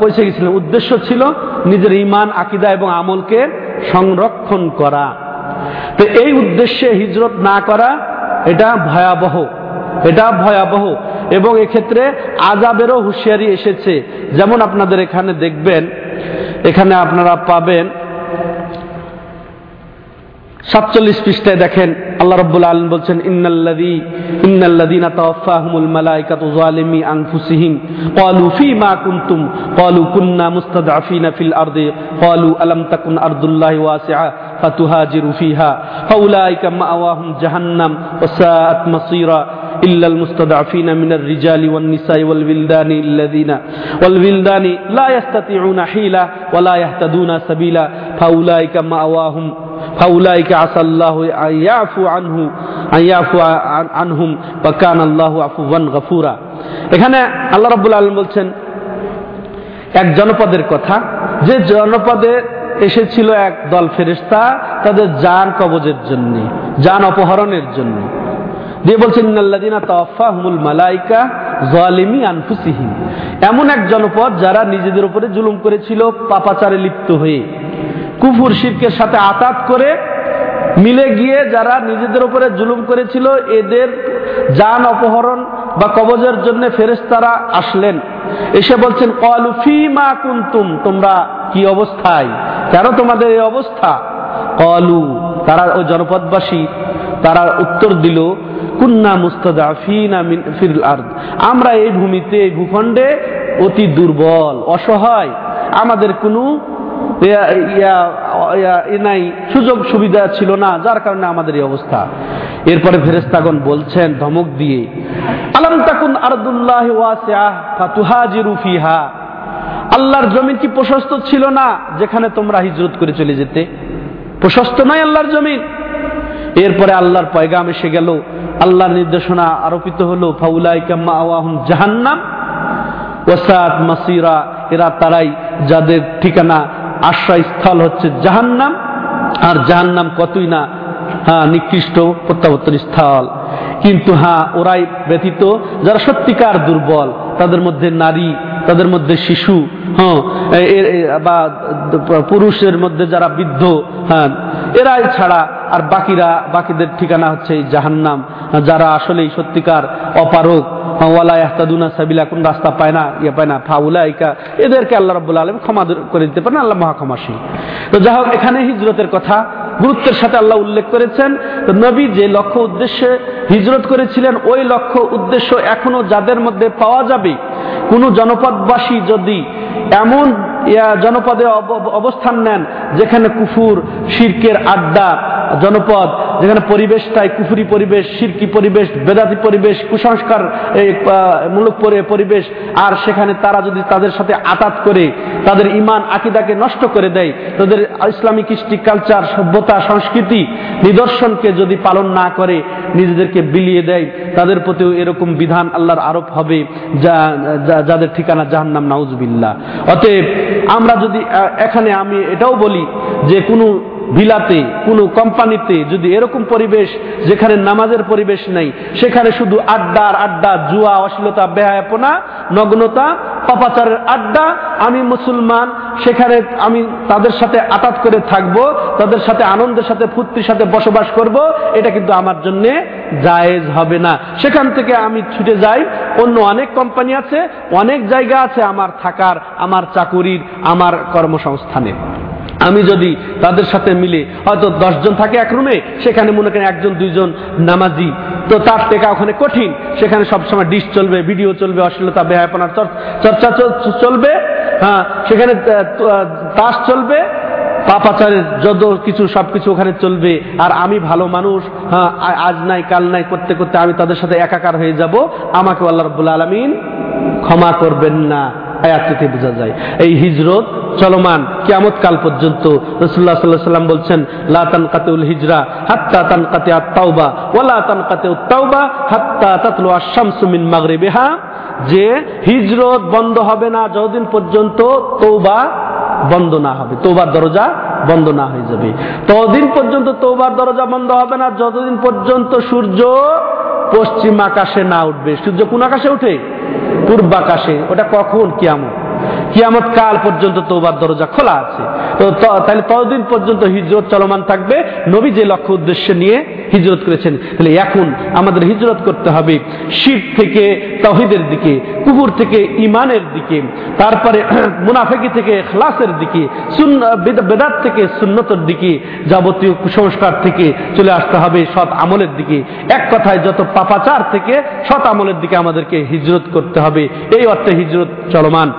পৌঁছে গেছিলেন। উদ্দেশ্য ছিল নিজের ইমান আকিদা এবং আমলকে সংরক্ষণ করা। তো এই উদ্দেশ্যে হিজরত না করা এটা ভয়াবহ। এটা ভয়াবহ। এবং এক্ষেত্রে আজাবেরও হুঁশিয়ারি এসেছে। যেমন আপনাদের এখানে দেখবেন, এখানে আপনারা পাবেন সাতচল্লিশ পৃষ্ঠায় দেখেন, আল্লাহ রব্বুল আলম বলছেন, ইন্নাল্লাযী, ইন্নাল্লাযীনা তাওয়াফাহুমুল মালাইকাতু যালিমি আনফুসিহিম। ক্বালু ফীমা কুনতুম, ক্বালু কুন্না মুস্তাদআফিনা ফিল আরদি, ক্বালু আলাম তাকুন আরদুল্লাহি ওয়াসিআ, ফাতুহাজিরু ফিহা। ফাউলাইকা মাআওয়াহুম জাহান্নাম ওয়া সাআত মাসীরা। إلا المستضعفين من الرجال والنساء والولدان الذين والولدان لا يستطيعون حيلة ولا يهتدون سبيلا فأولئك مأواهم فأولئك عسى الله أن يعفو عنه أن يعفو عنهم وكان الله عفوا غفورا এখানে আল্লাহ রাব্বুল আলামিন বলছেন এক জনপদের কথা যে জনপদে এসেছিল এক দল ফেরেশতা তাদের যান কবজের জন্য যান অপহরণের জন্য দিয়ে বলছেন ইন্নাল্লাযীনা তাওয়াফাহুমুল মালাইকা যালিমি আনফুসিহিম। এমন এক জনপদ যারা নিজেদের উপরে জুলুম করেছিল, পাপাচারে লিপ্ত হয়ে। কুফুর শিরকের সাথে আতাত করে মিলে গিয়ে যারা নিজেদের উপরে জুলুম করেছিল, এদের যান অপহরণ বা কবজের জন্য ফেরেস্তারা আসলেন। এসে বলছেন কলু ফি মা কুন্তুম। তোমরা কি অবস্থায়? কেন তোমাদের এই অবস্থা? কলু তারা ওই জনপদবাসী। তারা উত্তর দিল কুন্না মুস্তাদাফিনা ফিল আরদ। আমরা এই ভূমিতে, এই ভূখণ্ডে অতি দুর্বল, অসহায়। আমাদের কোনো নাই, সুযোগ সুবিধা ছিল না, যার কারণে আমাদের এই অবস্থা। এরপরে ফেরেস্তাগণ বলছেন ধমক দিয়ে, আলম তাকুন আরদুল্লাহ ফাতুহাজিরু ফিহা? আল্লাহর জমিন কি প্রশস্ত ছিল না, যেখানে তোমরা হিজরত করে চলে যেতে? প্রশস্ত নয় আল্লাহর জমিন। এরপরে আল্লাহর পয়গাম এসে গেল আল্লাহর নির্দেশনা আরোপিত হলো, ফাউলাইকা মাওয়াহুম জাহান্নাম ওসাদ মাসিরা, এরা তারাই যাদের ঠিকানা আশ্রয়স্থল হচ্ছে জাহান্নাম, আর জাহান্নাম কতই না হ্যাঁ নিকৃষ্ট প্রত্যাবর্তন স্থল। কিন্তু হ্যাঁ ওরাই ব্যতীত যারা সত্যিকার দুর্বল, তাদের মধ্যে নারী, তাদের মধ্যে শিশু হ্যাঁ বা পুরুষের মধ্যে যারা বৃদ্ধ হ্যাঁ এরাই ছাড়া আর বাকিরা, বাকিদের ঠিকানা হচ্ছে জাহান্নাম। যারা আসলে সত্যিকার অপারক ওয়ালা ইয়াহতাদুনা সাবিলা, কোন রাস্তা পায় না ইয়ে পায় না। ফাউলাইকা, এদেরকে আল্লাহ রাব্বুল আলামিন ক্ষমা করে দিতে পারেন, আল্লাহ মহাক্ষমাসী তো যাই হোক, এখানে হিজরতের কথা, গুরুত্বের সাথে আল্লাহ উল্লেখ করেছেন। তো নবী যে লক্ষ্য উদ্দেশ্যে হিজরত করেছিলেন, ওই লক্ষ্য উদ্দেশ্য এখনও যাদের মধ্যে পাওয়া যাবে। কোনো জনপদবাসী যদি এমন জনপদে অব- অবস্থান নেন, যেখানে কুফুর, শিরকের আড্ডা, জনপদ, যেখানে পরিবেশটাই কুফুরি পরিবেশ, শিরকি পরিবেশ, বেদাতি পরিবেশ, কুসংস্কার মূলক পরি- পরিবেশ, আর সেখানে তারা যদি তাদের সাথে আতাত করে, তাদের ইমান, আকিদাকে নষ্ট করে দেয়, তাদের ইসলামিক কৃষ্টি, কালচার, সভ্যতা, সংস্কৃতি নিদর্শনকে যদি পালন না করে, নিজেদেরকে বিলিয়ে দেয়, তাদের প্রতিও এরকম বিধান আল্লাহর আরোপ হবে, যা- যাদের ঠিকানা জাহান্নাম নাউজবিল্লা অতএব আমরা যদি এখানে আমি এটাও বলি যে কোনো ভিলাতে কোনো কোম্পানিতে যদি এরকম পরিবেশ যেখানে নামাজের পরিবেশ নেই, সেখানে শুধু আড্ডা আর আড্ডা, জুয়া, অশ্লীলতা, বেহায়াপনা, নগ্নতা পাপাচারের আড্ডা, আমি মুসলমান, সেখানে আমি তাদের সাথে আটাত করে থাকব, তাদের সাথে আনন্দের সাথে, ফুর্তির সাথে বসবাস করব, এটা কিন্তু আমার জন্য জায়েজ হবে না। সেখান থেকে আমি ছুটে যাই, অন্য অনেক কোম্পানি আছে, অনেক জায়গা আছে আমার থাকার, আমার চাকুরির, আমার কর্মসংস্থানের। আমি যদি তাদের সাথে মিলে। হয়তো দশজন থাকে এক রুমে সেখানে মনে করেন একজন, দুইজন নামাজি। তো তার টেকা ওখানে কঠিন। সেখানে সবসময় ডিশ চলবে ভিডিও চলবে, অশ্লীলতা, বেহায়পনার চর্চা চলবে হ্যাঁ সেখানে তাস চলবে, পাপাচারের যত কিছু, সবকিছু ওখানে চলবে। আর আমি ভালো মানুষ হ্যাঁ আজ নাই, কাল নাই, করতে করতে আমি তাদের সাথে একাকার হয়ে যাব। আমাকে আল্লাহ রব্বুল আলমিন ক্ষমা করবেন না। আয়াত থেকে বোঝা যায়। এই হিজরত চলমান কিয়ামত কাল পর্যন্ত রসুল্লাহ সাল্লাহ সাল্লাম বলছেন, লা তানকাতিউল হিজরা হাত্তা তানকাতি আত-তাওবা ওয়ালা তানকাতিউ তাওবা হাত্তা তাতলু আশ-শামসু মিন মাগরিবিহা। যে হিজরত বন্ধ হবে না, যতদিন পর্যন্ত তৌবা বন্ধ না হবে তৌবার দরজা বন্ধ না হয়ে যাবে। ততদিন পর্যন্ত তৌবার দরজা বন্ধ হবে না, যতদিন পর্যন্ত সূর্য পশ্চিম আকাশে না উঠবে। সূর্য কোন আকাশে উঠে? পূর্বাকাশে ওটা কখন? কিয়ামত। কিয়ামত কাল পর্যন্ত তৌবার দরজা খোলা আছে। তো তাহলে ততদিন পর্যন্ত হিজরত চলমান থাকবে। নবী যে লক্ষ্য উদ্দেশ্য নিয়ে হিজরত করেছেন, তাহলে এখন আমাদের হিজরত করতে হবে শির থেকে তহিদের দিকে কুকুর থেকে ইমানের দিকে, তারপরে *clears throat* মুনাফেকি থেকে খ্লাসের দিকে বেদাত থেকে সুন্নতর দিকে যাবতীয় কুসংস্কার থেকে চলে আসতে হবে সৎ আমলের দিকে। এক কথায় যত পাপাচার থেকে সৎ আমলের দিকে আমাদেরকে হিজরত করতে হবে। এই অর্থে হিজরত চলমান।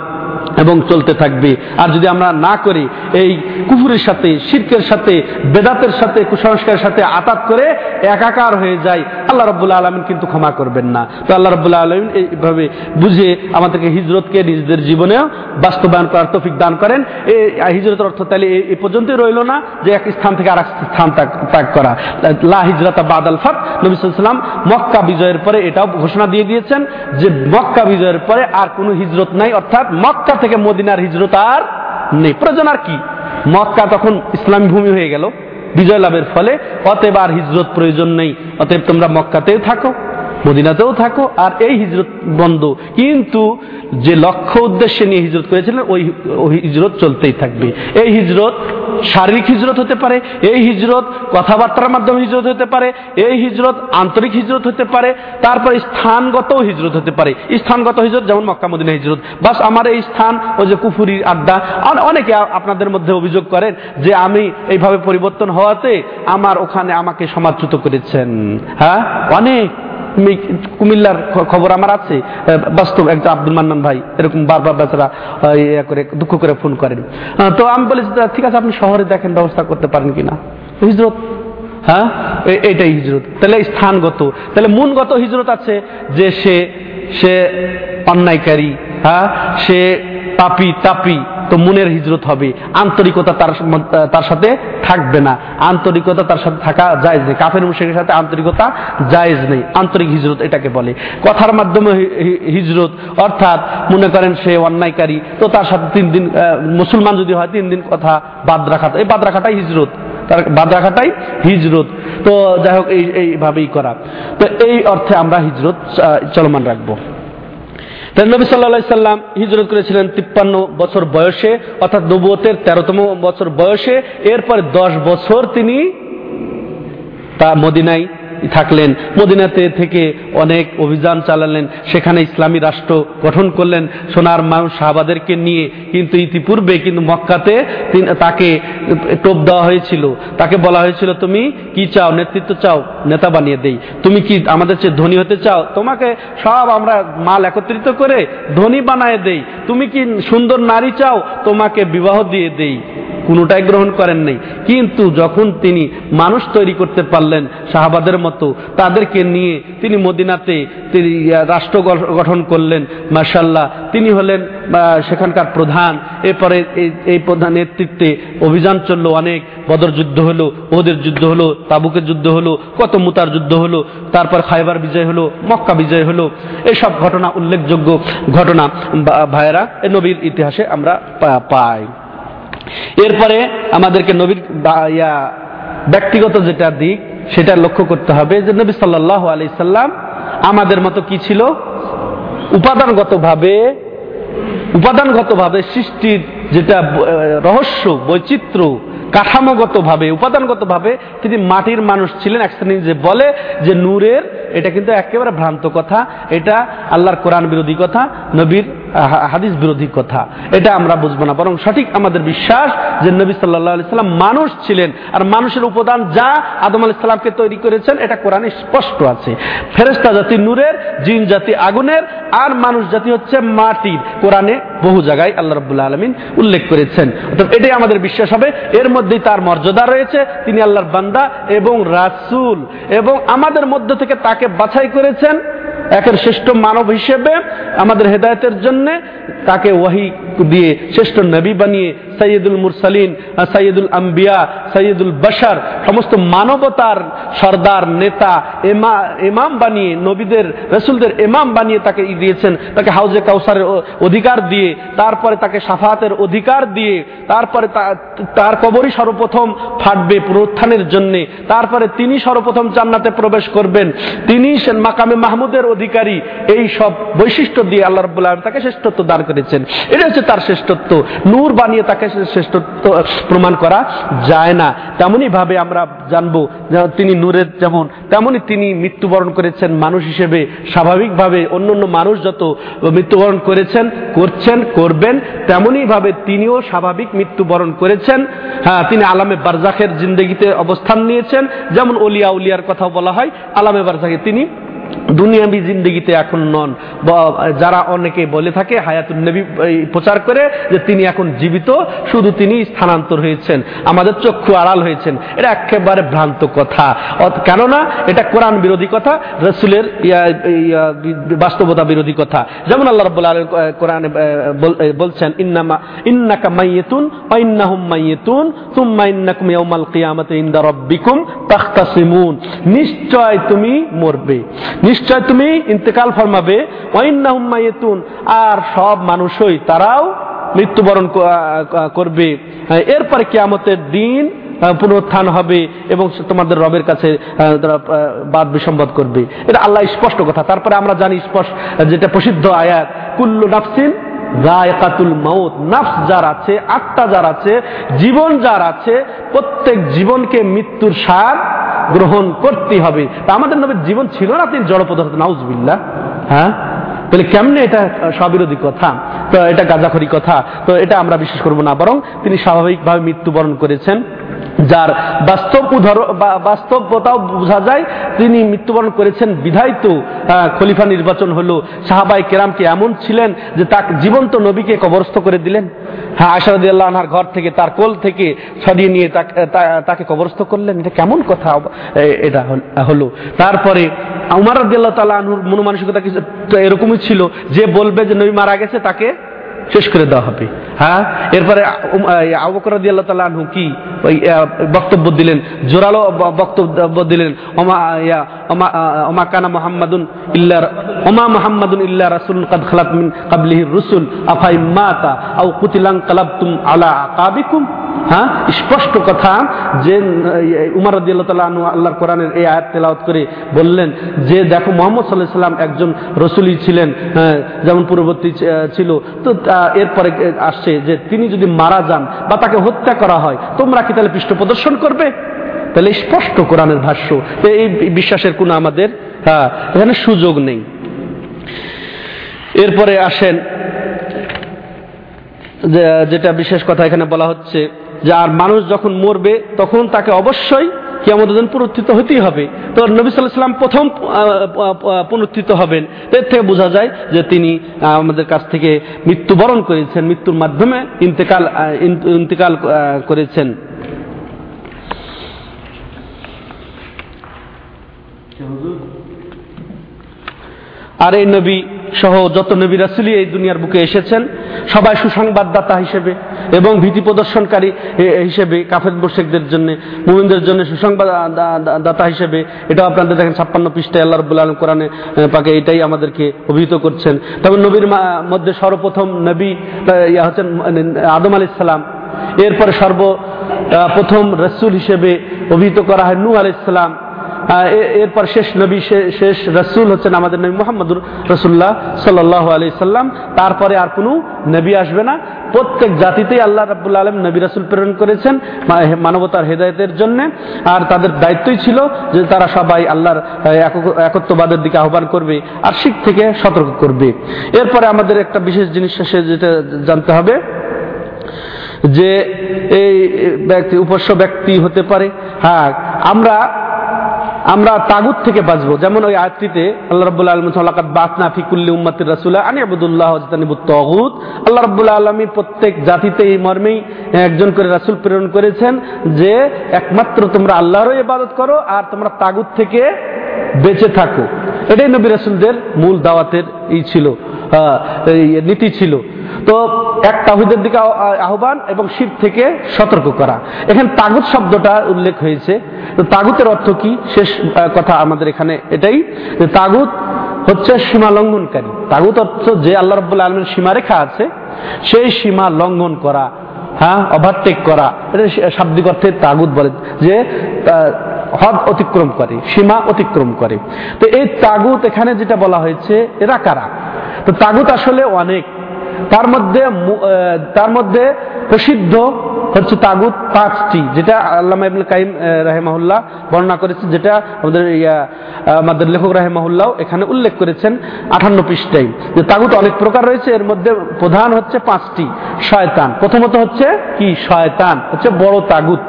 এবং চলতে থাকবে। আর যদি আমরা না করি, এই কুফুরের সাথে, শির্কের সাথে, বেদাতের সাথে, কুসংস্কারের সাথে আতাত করে একাকার হয়ে যায় আল্লাহ রব্বুল্লা আলমিন কিন্তু ক্ষমা করবেন না। তো আল্লাহ রব্বুল্লা আলমিন এইভাবে বুঝে আমাদেরকে হিজরতকে নিজেদের জীবনেও বাস্তবায়ন করার তফিক দান করেন। এই হিজরতের অর্থ তাহলে এই- পর্যন্তই রইল না যে এক স্থান থেকে আরেক স্থান ত্যাগ- করা। লা হিজরতা বাদ আল ফাত, নবী সাল্লাম মক্কা বিজয়ের পরে এটাও ঘোষণা দিয়ে দিয়েছেন যে মক্কা বিজয়ের পরে আর কোনো হিজরত নাই, অর্থাৎ মক্কা থেকে মদিনার হিজরত আর নেই। প্রয়োজন আর কি? মক্কা তখন ইসলামী ভূমি হয়ে গেল বিজয় লাভের ফলে। অতএব আর হিজরত প্রয়োজন নেই। অতএব তোমরা মক্কাতেও থাকো। মদিনাতেও থাকো আর এই হিজরত বন্ধ। কিন্তু যে লক্ষ্য উদ্দেশ্যে নিয়ে হিজরত করেছিলেন, ওই হিজরত চলতেই থাকবে। এই হিজরত শারীরিক হিজরত হতে পারে, এই হিজরত কথাবার্তার মাধ্যমে হিজরত হতে পারে, এই হিজরত আন্তরিক হিজরত হতে পারে, তারপর স্থানগত হিজরত হতে পারে। স্থানগত হিজরত যেমন মক্কা, মদিনা হিজরত। বাস আমার এই স্থান, ওই যে কুফুরির আড্ডা। আর অনেকে আপনাদের মধ্যে অভিযোগ করেন যে আমি এইভাবে পরিবর্তন হওয়াতে আমার ওখানে আমাকে সমাদচ্যুত করেছেন। হ্যাঁ? অনেক আমি কুমিল্লার খবর আমার আছে। বাস্তব একজন আব্দুল মান্নান ভাই, এরকম বারবার বেচারা ইয়ে করে, দুঃখ করে ফোন করেন। তো আমি বলি ঠিক আছে, আপনি শহরে দেখেন, ব্যবস্থা করতে পারেন কিনা? হিজরত। হ্যাঁ? এটাই হিজরত। তাহলে স্থানগত। তাহলে মনগত হিজরত আছে যে সে সে অন্যায়কারী হ্যাঁ? সে পাপি, তাপি তো মনের হিজরত হবে। আন্তরিকতা তার তার সাথে থাকবে না। আন্তরিকতা তার সাথে থাকা জায়েজ নেই। কাফের মুশের সাথে আন্তরিকতা জায়েজ নেই। আন্তরিক হিজরত এটাকে বলে। কথার মাধ্যমে হিজরত, অর্থাৎ মনে করেন সে অন্যায়কারী, তো তার সাথে তিন দিন মুসলমান যদি হয়, তিন দিন কথা বাদ রাখা এই বাদ রাখাটাই হিজরত। তার বাদ রাখাটাই হিজরত। তো যাই হোক, এই এইভাবেই করা। তো এই অর্থে আমরা হিজরত চলমান রাখব। তাই নবী সাল্লা সাল্লাম হিজরত করেছিলেন তিপ্পান্ন বছর বয়সে, অর্থাৎ নবুয়তের তেরোতম বছর বয়সে। এরপর দশ বছর তিনি তা মদিনায় থাকলেন, মদিনাতে থেকে অনেক অভিযান চালালেন, সেখানে ইসলামী রাষ্ট্র গঠন করলেন, সোনার মানুষ সাহাবাদেরকে নিয়ে কিন্তু ইতিপূর্বে কিন্তু মক্কাতে তাকে টোপ দেওয়া হয়েছিল। তাকে বলা হয়েছিল, তুমি কি চাও? নেতৃত্ব চাও? নেতা বানিয়ে দেই। তুমি কি আমাদের চেয়ে ধনী হতে চাও? তোমাকে সব আমরা মাল একত্রিত করে ধনী বানায় দেই। তুমি কি সুন্দর নারী চাও? তোমাকে বিবাহ দিয়ে দেই। কোনোটাই গ্রহণ করেন নাই। কিন্তু যখন তিনি মানুষ তৈরি করতে পারলেন শাহাবাদের মতো, তাদেরকে নিয়ে তিনি মদিনাতে তিনি রাষ্ট্র গঠন করলেন। মার্শাল্লাহ তিনি হলেন সেখানকার প্রধান। এরপরে এই- প্রধান নেতৃত্বে অভিযান চলল অনেক। বদর যুদ্ধ হলো ওদের যুদ্ধ হলো, তাবুকের যুদ্ধ হলো কত মুতার যুদ্ধ হলো, তারপর খাইবার বিজয় হলো, মক্কা বিজয় হলো। এসব ঘটনা উল্লেখযোগ্য ঘটনা ভাইয়েরা নবীর ইতিহাসে আমরা পাই। এরপরে আমাদেরকে নবীর ইয়া, ব্যক্তিগত যেটা দিক, সেটা লক্ষ্য করতে হবে যে নবী সাল্লাহ আলি সাল্লাম আমাদের মতো কি ছিল? উপাদানগতভাবে উপাদানগতভাবে সৃষ্টির যেটা রহস্য, বৈচিত্র্য, কাঠামোগতভাবে, উপাদানগতভাবে তিনি মাটির মানুষ ছিলেন। এক শ্রেণি যে বলে যে নূরের, এটা কিন্তু একেবারে ভ্রান্ত কথা। এটা আল্লাহর কোরআন বিরোধী কথা, নবীর হাদিস বিরোধী কথা। এটা আমরা বুঝব না। বরং সঠিক আমাদের বিশ্বাস যে নবী সাল্লাহ সাল্লাম মানুষ ছিলেন। আর মানুষের উপাদান যা আদম আলি সাল্লামকে তৈরি করেছেন, এটা কোরআনে স্পষ্ট আছে। ফেরেস্তা জাতি নূরের, জিন জাতি আগুনের, আর মানুষ জাতি হচ্ছে মাটির। কোরআনে বহু জায়গায় আল্লাহ রবুল্লা আলমিন উল্লেখ করেছেন। অর্থাৎ এটাই আমাদের বিশ্বাস হবে। এর মধ্যেই তার মর্যাদা রয়েছে। তিনি আল্লাহর বান্দা এবং রাসূল। এবং আমাদের মধ্য থেকে তাকে বাছাই করেছেন একের শ্রেষ্ঠ মানব হিসেবে আমাদের হেদায়তের জন্য তাকে ওয়াহি দিয়ে শ্রেষ্ঠ নবী বানিয়ে সৈয়দুল মুরসালিন সৈয়দুল আম্বিয়া সৈয়দুল বশার, সমস্ত মানবতার সর্দার, নেতা এমাম বানিয়ে, নবীদের, রসুলদের ইমাম বানিয়ে তাকে দিয়েছেন। তাকে হাউজে কাউসারের অধিকার দিয়ে, তারপরে তাকে সাফাতের অধিকার দিয়ে, তারপরে তার কবরই সর্বপ্রথম ফাটবে পুনরুত্থানের জন্য। তারপরে তিনি সর্বপ্রথম জান্নাতে প্রবেশ করবেন। তিনি মাকামে মাহমুদের অধিকারী এই সব বৈশিষ্ট্য দিয়ে আল্লাহ রব্বুল্লাহ তাকে শ্রেষ্ঠত্ব দান করেছেন। এটা হচ্ছে তার শ্রেষ্ঠত্ব। নূর বানিয়ে তাকে শ্রেষ্ঠত্ব প্রমাণ করা যায় না। তেমনই ভাবে আমরা জানব তিনি নূরের যেমন, তেমনি তিনি মৃত্যুবরণ করেছেন মানুষ হিসেবে। স্বাভাবিকভাবে অন্য অন্য মানুষ যত মৃত্যুবরণ করেছেন, করছেন, করবেন তেমনই ভাবে তিনিও স্বাভাবিক মৃত্যুবরণ করেছেন। হ্যাঁ তিনি আলামে বারজাখের জিন্দগিতে অবস্থান নিয়েছেন। যেমন অলিয়া উলিয়ার কথা বলা হয়, আলামে বারজাখে তিনি দুনিয়াবি জিন্দগিতে এখন নন। যারা অনেকে বলে থাকে হায়াতুল নবী প্রচার করে যে তিনি এখন জীবিত, শুধু তিনি স্থানান্তর হয়েছেন। আমাদের চক্ষু আড়াল হয়েছেন। এটা একেবারে ভ্রান্ত কথা। কেননা, এটা কোরআন বিরোধী কথা, রসুলের বাস্তবতা বিরোধী কথা। যেমন আল্লাহ রব্বুল আলম কোরআনে বলছেন, ইন্নামা, ইন্নাকা মাইয়েতুন ইন্নাহুম মাইয়েতুন তুম্মা ইন্নাকুম ইয়াউমাল কিয়ামাতি ইনদা রাব্বিকুম তাখতাসিমুন। নিশ্চয় তুমি মরবে। নিশ্চয় তুমি ইন্তেকাল ফরমাবে। ওয়া ইন্নাহুম আর সব মানুষই তারাও মৃত্যুবরণ করবে। এরপরে কিয়ামতের দিন পুনরুত্থান হবে এবং তোমাদের রবের কাছে বাদ বিসম্বাদ করবে। এটা আল্লাহ স্পষ্ট কথা। তারপরে আমরা জানি স্পষ্ট, যেটা প্রসিদ্ধ আয়াত, কুল্লু নাফসিন গায়কাতুল মাউত, নাফস যার আছে, আত্মা যার আছে, জীবন যার আছে, প্রত্যেক জীবনকে মৃত্যুর সার গ্রহণ করতে হবে। তা আমাদের নবীর জীবন ছিল না, তিনি জড় পদার্থ নাউজবিল্লা হ্যাঁ? তাহলে কেমনে এটা স্ববিরোধী কথা? তো এটা গাজাখরি কথা। তো এটা আমরা বিশ্বাস করব না, বরং তিনি স্বাভাবিকভাবে মৃত্যুবরণ করেছেন। যার বাস্তব উদাহরণ বাস্তবতাও বোঝা যায়, তিনি মৃত্যুবরণ করেছেন বিধায় তো খলিফা নির্বাচন হলো। সাহাবাই কেরামকে এমন ছিলেন যে তাকে জীবন্ত নবীকে কবরস্থ করে দিলেন? হ্যাঁ আশারদি আল্লাহ আনহার ঘর থেকে, তার কোল থেকে সরিয়ে নিয়ে তাকে- কবরস্থ করলেন। এটা কেমন কথা? এটা হল- তারপরে উমার রাদিয়াল্লাহু তাআলা আনহুর মনোমানসিকতা কিছু এরকমই ছিল। যে বলবে যে নবী মারা গেছে, তাকে শেষ করে দেওয়া হবে। হ্যাঁ? এরপরে আবু আল্লাহ তাআলা আনহু কি বক্তব্য দিলেন, জোরালো বক্তব্য দিলেন, ওমা, ইয়া, ওমা কানা মুহাম্মাদুন ইল্লা ওমা মুহাম্মাদুন ইল্লা রাসুল কাদ খালাত মিন কাবলিহির রুসুল আফাই মাতা, আও কুতিলাং কালাবতুম আলা আকাবিকুম? হ্যাঁ? স্পষ্ট কথা যে উমর রাদিয়াল্লাহু আল্লাহর কোরআনের এই আয়াত তেলাওয়াত করে বললেন যে দেখো মোহাম্মদ আলাইহি সাল্লাম একজন রসুলই ছিলেন হ্যাঁ, যেমন পূর্ববর্তী ছিল। তো এরপরে আসছে যে তিনি যদি মারা যান বা তাকে হত্যা করা হয় তোমরা কি তাহলে পৃষ্ঠ প্রদর্শন করবে? তাহলে স্পষ্ট কোরআনের ভাষ্য। এই বিশ্বাসের কোনো আমাদের হ্যাঁ, এখানে সুযোগ নেই। এরপরে আসেন যেটা বিশেষ কথা এখানে বলা হচ্ছে যে আর মানুষ যখন মরবে তখন তাকে অবশ্যই দিন পুনরুত্থিত হতেই হবে। তো নবী সাল্লাহ সাল্লাম প্রথম পুনরুত্থিত হবেন। এর থেকে বোঝা যায় যে তিনি আমাদের কাছ থেকে মৃত্যুবরণ করেছেন মৃত্যুর মাধ্যমে ইন্তেকাল ইন্তেকাল করেছেন। আর এই নবী সহ যত নবী রাসুলি এই দুনিয়ার বুকে এসেছেন সবাই সুসংবাদদাতা হিসেবে এবং ভীতি প্রদর্শনকারী হিসেবে কাফের মোশেকদের জন্য মুমিনদের জন্য সুসংবাদ দাতা হিসেবে এটাও আপনাদের দেখেন ছাপ্পান্ন পৃষ্ঠায় আল্লাহ রবুল্লা আলম কোরআনে পাকে এটাই আমাদেরকে অভিহিত করছেন। তবে নবীর মধ্যে সর্বপ্রথম নবী ইয়া হচ্ছেন আদম আলাইহিস সালাম। এরপরে সর্ব প্রথম রসুল হিসেবে অভিহিত করা হয় নূ আলাইসালাম আহ, এ- এরপর শেষ নবী শেষ রসুল হচ্ছেন আমাদের নবী মোহাম্মদুর রসুল্লাহ সাল্লাহ আলি সাল্লাম। তারপরে আর কোনো নবী আসবে না। প্রত্যেক জাতিতেই আল্লাহ রাবুল আলম নবী রাসুল প্রেরণ করেছেন মানবতার হেদায়তের জন্য। আর তাদের দায়িত্বই ছিল যে তারা সবাই আল্লাহর একত্ববাদের দিকে আহ্বান করবে আর শিখ থেকে সতর্ক করবে। এরপরে আমাদের একটা বিশেষ জিনিস শেষে যেটা জানতে হবে, যে এই ব্যক্তি, উপস্য ব্যক্তি হতে পারে। হ্যাঁ আমরা আমরা তাগুত থেকে বাঁচবো। যেমন ওই আয়াতটিতে আল্লাহ রাব্বুল আলামিন সালাকাত বাসনা ফি কুল্লি উম্মাতির রাসূলা আনি আবুদুল্লাহ ওয়াজতানিবুত তাগুত। আল্লাহ রাব্বুল আলামিন প্রত্যেক জাতিতে এই মর্মেই একজন করে রাসূল প্রেরণ করেছেন যে, একমাত্র তোমরা আল্লাহরও ইবাদত করো আর তোমরা তাগুত থেকে বেঁচে থাকো। এটাই নবী রাসূলদের মূল দাওয়াতের ই ছিল নীতি ছিল। তো এক তাহিদের দিকে আহ্বান এবং শিব থেকে সতর্ক করা। এখানে তাগুত শব্দটা উল্লেখ হয়েছে। তো তাগুতের অর্থ কি? শেষ কথা আমাদের এখানে এটাই। যে তাগুত হচ্ছে সীমা লঙ্ঘনকারী। তাগুত অর্থ যে আল্লাহ রব্বুল আলমের সীমারেখা আছে, সেই সীমা লঙ্ঘন করা হ্যাঁ ওভারটেক করা। এটা শাব্দিক অর্থে তাগুত বলে, যে হদ অতিক্রম করে, সীমা অতিক্রম করে। তো এই তাগুত এখানে যেটা বলা হয়েছে, এরা কারা? তো তাগুত আসলে অনেক। তার মধ্যে তার মধ্যে প্রসিদ্ধ হচ্ছে তাগুত পাঁচটি যেটা আল্লামা ইবনুল কাইম রাহেমাহুল্লাহ বর্ণনা করেছে যেটা আমাদের ইয়া, আমাদের লেখক রাহেমাহুল্লাহ এখানে উল্লেখ করেছেন আঠান্ন পৃষ্ঠায়। যে তাগুত অনেক প্রকার রয়েছে এর মধ্যে প্রধান হচ্ছে পাঁচটি শয়তান। প্রথমত হচ্ছে কি? শয়তান। হচ্ছে বড় তাগুত।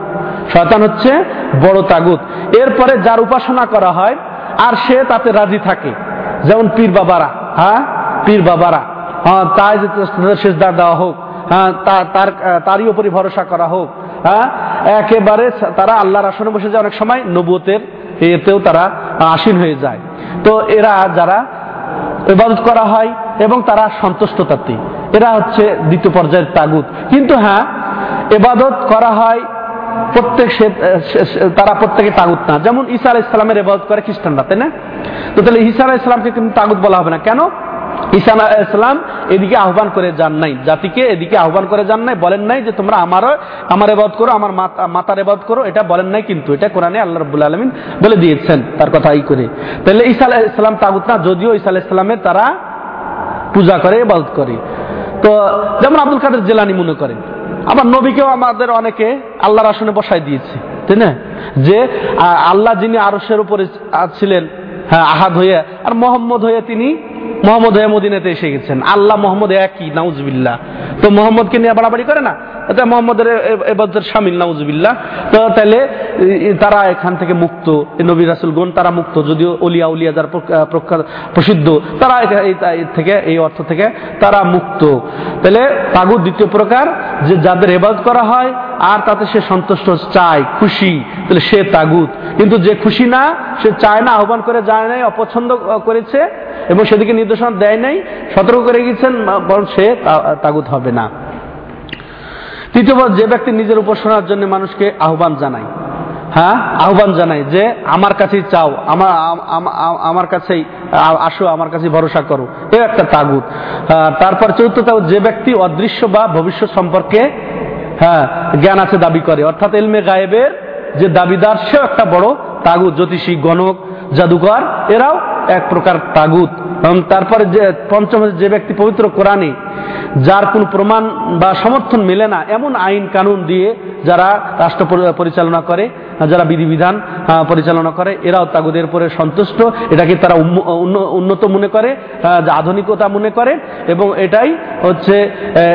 শয়তান হচ্ছে বড় তাগুত। এরপরে যার উপাসনা করা হয় আর সে তাতে রাজি থাকে। যেমন পীর বাবারা হ্যাঁ? পীর বাবারা। হ্যাঁ তাই সেজদা দেওয়া হোক। হ্যাঁ তার তারই উপরই ভরসা করা হোক। হ্যাঁ একেবারে তারা আল্লাহর আসনে বসে যায়, অনেক সময় নবুয়তের এতেও তারা আসীন হয়ে যায়। তো এরা যারা ইবাদত করা হয় এবং তারা সন্তুষ্ট তাতে এরা হচ্ছে দ্বিতীয় পর্যায়ের তাগুত। কিন্তু হ্যাঁ এবাদত করা হয় প্রত্যেক তারা প্রত্যেকে তাগুত না। যেমন ঈসা আলাহ ইসলামের এবাদত করে খ্রিস্টানরা, তাই না? তো তাহলে ঈসা আলাহ ইসলামকে কিন্তু তাগুত বলা হবে না। কেন? ঈসা ইসলাম এদিকে আহ্বান করে যান নাই। জাতিকে এদিকে আহ্বান করে যান নাই, বলেন নাই যে তোমরা আমার আমার এবাদ করো, আমার মাতা- মাতার এবাদ করো, এটা বলেন নাই কিন্তু, এটা কোরআনে আল্লাহ রব্বুল আলমিন বলে দিয়েছেন তার কথা এই করে। তাহলে ঈসা ইসলাম তাগুত না, যদিও ঈসা ইসলামের তারা পূজা করে, ইবাদত করে। তো যেমন আব্দুল কাদের জেলানি মনে করেন, আবার নবীকেও আমাদের অনেকে আল্লাহর আসনে বসাই দিয়েছে, তাই না? যে আল্লাহ যিনি আরসের উপরে ছিলেন হ্যাঁ আহাদ হয়ে, আর মোহাম্মদ হয়ে তিনি মোহাম্মদ মদিনাতে এসে গেছেন। আল্লাহ মোহাম্মদ একই, নাউজবিল্লাহ। তো মোহাম্মদকে নিয়ে বাড়াবাড়ি করে না? এটা মোহাম্মদের এবাদের সামিল নাউজবিল্লাহ। তো তাহলে তারা এখান থেকে মুক্ত নবী রাসুলগণ তারা মুক্ত, যদিও অলিয়া উলিয়া যার প্রখ্যাত, প্রসিদ্ধ, তারা এই থেকে, এই অর্থ থেকে তারা মুক্ত। তাহলে তাগুদ দ্বিতীয় প্রকার, যে যাদের এবাদ করা হয়, আর তাতে সে সন্তুষ্ট, চায়, খুশি তাহলে সে তাগুত। কিন্তু যে খুশি না, সে চায় না, আহ্বান করে, যায় নাই, অপছন্দ করেছে, এবং সেদিকে নির্দেশনা দেয় নাই? সতর্ক করে গেছেন বরং সে তাগুত হবে না। তৃতীয়বার যে ব্যক্তি নিজের উপাসনার জন্য মানুষকে আহ্বান জানায়। হ্যাঁ? আহ্বান জানায় যে, আমার কাছেই চাও আমার আম- আম- আম- আমার কাছেই আসো, আমার কাছে ভরসা করো। এ একটা তাগুত। তারপর চতুর্থ তাগুত, যে ব্যক্তি অদৃশ্য বা ভবিষ্যৎ সম্পর্কে হ্যাঁ জ্ঞান আছে দাবি করে। অর্থাৎ এলমে গায়েবের যে দাবিদার, সেও একটা বড় তাগুত, জ্যোতিষী, গণক, জাদুকর, এরাও এক প্রকার তাগুত। তারপরে যে পঞ্চম যে ব্যক্তি পবিত্র কোরআনে, যার কোনো প্রমাণ বা সমর্থন মেলে না, এমন আইন কানুন দিয়ে যারা রাষ্ট্র পরিচালনা করে, যারা বিধিবিধান পরিচালনা করে, এরাও তাগুদের পরে সন্তুষ্ট। এটাকে তারা উন্নত মনে করে আধুনিকতা মনে করে এবং এটাই হচ্ছে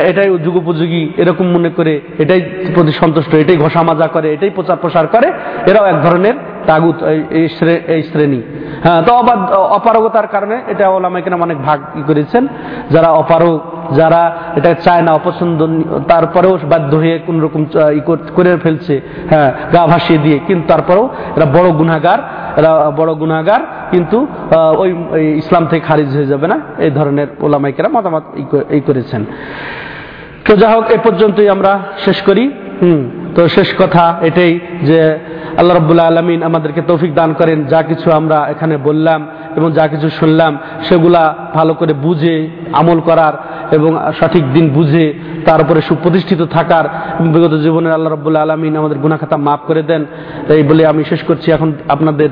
এটাই যুগোপযোগী এরকম মনে করে, এটাই প্রতি সন্তুষ্ট, এটাই ঘষা মাজা করে, এটাই প্রচার প্রসার করে। এরাও এক ধরনের তাগুত, এই- শ্রেণি। হ্যাঁ তো অবাধ, অপারগতার কারণে এটা ওলামা কেন অনেক ভাগ করেছেন। যারা অপারগ, যারা এটা চায় না, অপছন্দ, তারপরেও বাধ্য হয়ে কোন রকম কর- ফেলছে হ্যাঁ গা ভাসিয়ে দিয়ে। কিন্তু তারপরেও এরা বড় গুনাগার এরা বড় গুনাগার কিন্তু ওই ইসলাম থেকে খারিজ হয়ে যাবে না। এই ধরনের ওলামাইকেরা মতামত এই করেছেন। তো যা হোক এ পর্যন্তই আমরা শেষ করি। হুম। তো শেষ কথা এটাই যে আল্লাহ রব্বুল্লাহ আলমিন আমাদেরকে তৌফিক দান করেন, যা কিছু আমরা এখানে বললাম এবং যা কিছু শুনলাম, সেগুলা ভালো করে বুঝে আমল করার এবং সঠিক দিন বুঝে তার উপরে সুপ্রতিষ্ঠিত থাকার বিগত জীবনের আল্লাহ রব্বুল্লাহ আলমিন আমাদের গুনাখাতা মাফ করে দেন। এই বলে আমি শেষ করছি। এখন আপনাদের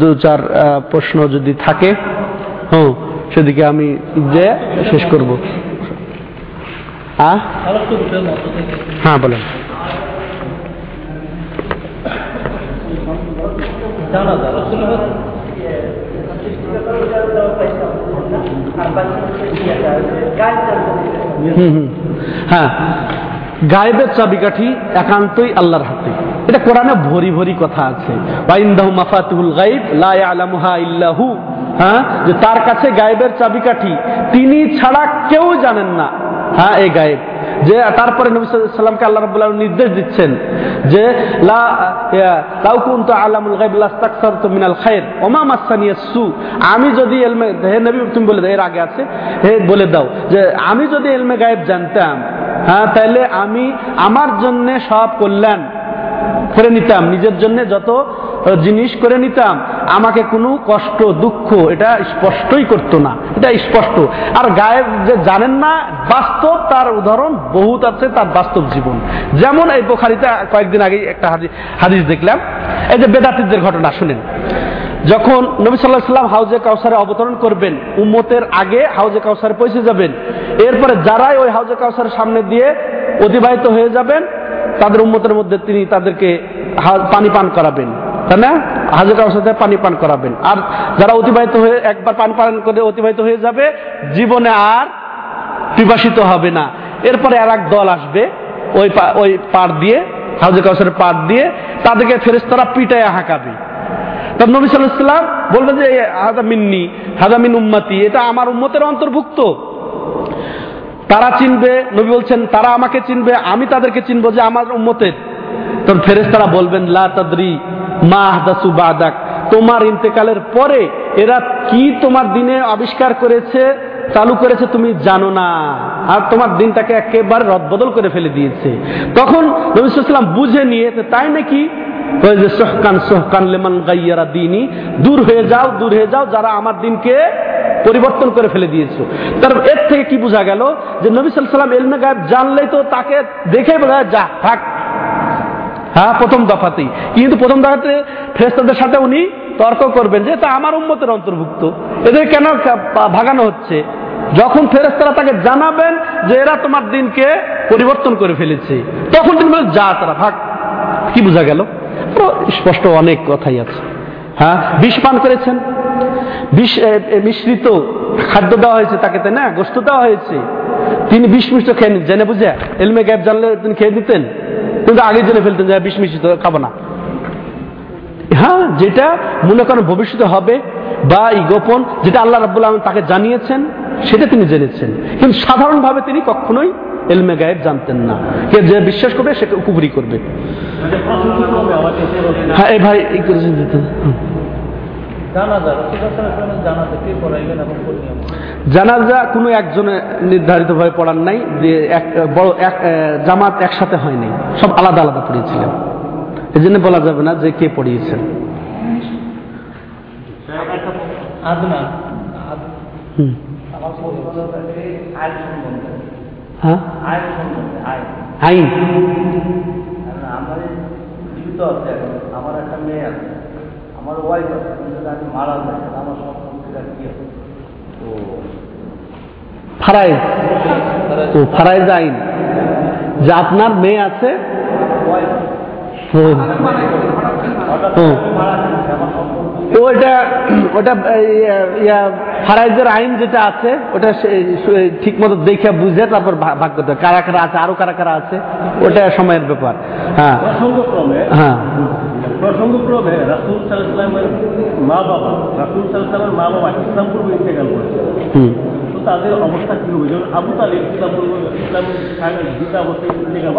দু চার প্রশ্ন যদি থাকে হুম সেদিকে আমি যে শেষ করব। হ্যাঁ বলেন। হুম হ্যাঁ। গায়েবের চাবিকাঠি একান্তই আল্লাহর হাতে। এটা কোরআনে ভরি ভরি কথা আছে। হ্যাঁ? যে তার কাছে গায়েবের চাবিকাঠি, তিনি ছাড়া কেউ জানেন না। হ্যাঁ এই গায়েব। যে তারপরে নবী আল্লাহ রাব্বুল আলামিন নির্দেশ দিচ্ছেন যে মিনাল আমি যদি এলমে, হে নবী, তুমি বলে দাও, এর আগে আছে, হে, বলে দাও যে আমি যদি এলমে গায়েব জানতাম হ্যাঁ তাহলে আমি আমার জন্য সব কল্যাণ করে নিতাম, নিজের জন্য যত জিনিস করে নিতাম, আমাকে কোনো কষ্ট, দুঃখ, এটা স্পষ্টই করতো না। এটা স্পষ্ট। আর গায়েব যে জানেন না, বাস্তব তার উদাহরণ বহুত আছে, তার বাস্তব জীবন। যেমন এই বোখারিতে কয়েকদিন আগে একটা হাদি- হাদিস দেখলাম। এই যে বেদাতিদের ঘটনা, শুনেন। যখন নবী সাল্লাহ সাল্লাম হাউজে কাউসারে অবতরণ করবেন, উম্মতের আগে হাউজে কাউসারে পৌঁছে যাবেন, এরপরে যারাই ওই হাউজে কাউসারের সামনে দিয়ে অতিবাহিত হয়ে যাবেন, তাদের উম্মতের মধ্যে তিনি তাদেরকে পানি পান করাবেন। তাই না? হাজে কাউসার পানি পান করাবেন। আর যারা অতিবাহিত হয়ে একবার পানি পান করে অতিবাহিত হয়ে যাবে, জীবনে আর পিপাসিত হবে না। এরপরে আর এক দল আসবে, ওই ওই পার দিয়ে হাউজে কাউসারের পার দিয়ে, তাদেরকে ফেরেস্তারা পিটায় হাঁকাবে। নবী সাল্লাম বলবেন যে হাদা মিন্নি হাদা মিন উম্মাতি, এটা আমার উম্মতের অন্তর্ভুক্ত। তারা চিনবে, নবী বলছেন, তারা আমাকে চিনবে, আমি তাদেরকে চিনবো যে আমার উম্মতের। তখন ফেরেস্তারা বলবেন, লা তাদরি মা বাদাক। তোমার ইন্তেকালের পরে এরা কি তোমার দিনে আবিষ্কার করেছে, চালু করেছে তুমি জানো না। আর তোমার দিনটাকে একেবারে রদবদল করে ফেলে দিয়েছে। তখন নবী বুঝে নিয়ে তাই নাকি? যে, সোহকান লেমান গাইয়ারা দিনই দূর হয়ে যাও, দূর হয়ে যাও, যারা আমার দিনকে পরিবর্তন করে ফেলে দিয়েছ। তার এর থেকে কি বোঝা গেল? যে নবী সাল্লাম এলমে গায়েব জানলেই তো তাকে দেখে বোঝা যা, থাক। হ্যাঁ প্রথম দফাতেই। কিন্তু প্রথম দফাতে ফেরেস্তাদের সাথে উনি তর্ক করবেন যে, তা আমার উন্মতের অন্তর্ভুক্ত। এদের কেন ভাগানো হচ্ছে? যখন ফেরেস্তারা তাকে জানাবেন যে, এরা তোমার দিনকে পরিবর্তন করে ফেলেছে। তখন তিনি বলেন, যা তারা ভাগ। কি বোঝা গেল? স্পষ্ট অনেক কথাই আছে। হ্যাঁ বিষ পান করেছেন। বিষ মিশ্রিত খাদ্য দেওয়া হয়েছে তাকে, তাই না? গোস্ত দেওয়া হয়েছে। তিনি বিষ মিষ্ট খেয়ে জেনে বুঝে? এলমে গ্যাপ জানলে তিনি খেয়ে দিতেন কিন্তু আগে জেনে ফেলতেন যে বিষ মিশ্রিত খাব না। হ্যাঁ যেটা মনে করেন ভবিষ্যতে হবে বা এই গোপন যেটা আল্লাহ রাবুল আলম তাকে জানিয়েছেন সেটা তিনি জেনেছেন। কিন্তু সাধারণভাবে তিনি কখনোই এলমে গায়েব জানতেন না। কে যে বিশ্বাস করবে সেটা কুবরি করবে। মানে হ্যাঁ এই ভাই এই। জানাজা কোন নিয়ম? জানাজা কোনো একজনে নির্ধারিতভাবে পড়ার নাই যে এক বড় এক জামাত একসাথে হয়নি। সব আলাদা আলাদা পড়িয়েছিলেন। এই জন্য বলা যাবে না যে কে পড়িয়েছেন। হ্যাঁ? আইন। আমার একটা মেয়ে আছে। আমার ওয়াইফ আছে কিন্তু আমি মারা যায় আমার সম্পর্কটা কি হবে? তো ফারাইজ। ও ফারাইজ আইন। যে আপনার মেয়ে আছে। ওটা ওটা ইয়া ফারাইজের আইন যেটা আছে ওটা ঠিক মতো দেখে বুঝে তারপর ভাগ করতে কারা কারা আছে আরও কারা কারা আছে ওটা সময়ের ব্যাপার। হ্যাঁ। হ্যাঁ। প্রসঙ্গক্রমে রাসুল সাল্লামের মা বাবা রাসুল সাল্লামের মা বাবা ইসলাম পূর্ব ইন্তেকাল করেছে। হুম। তো তাদের অবস্থা কি হবে? যেমন আবু তালিব ইসলাম পূর্ব ইসলাম গীতা অবস্থায় ইন্তেকাল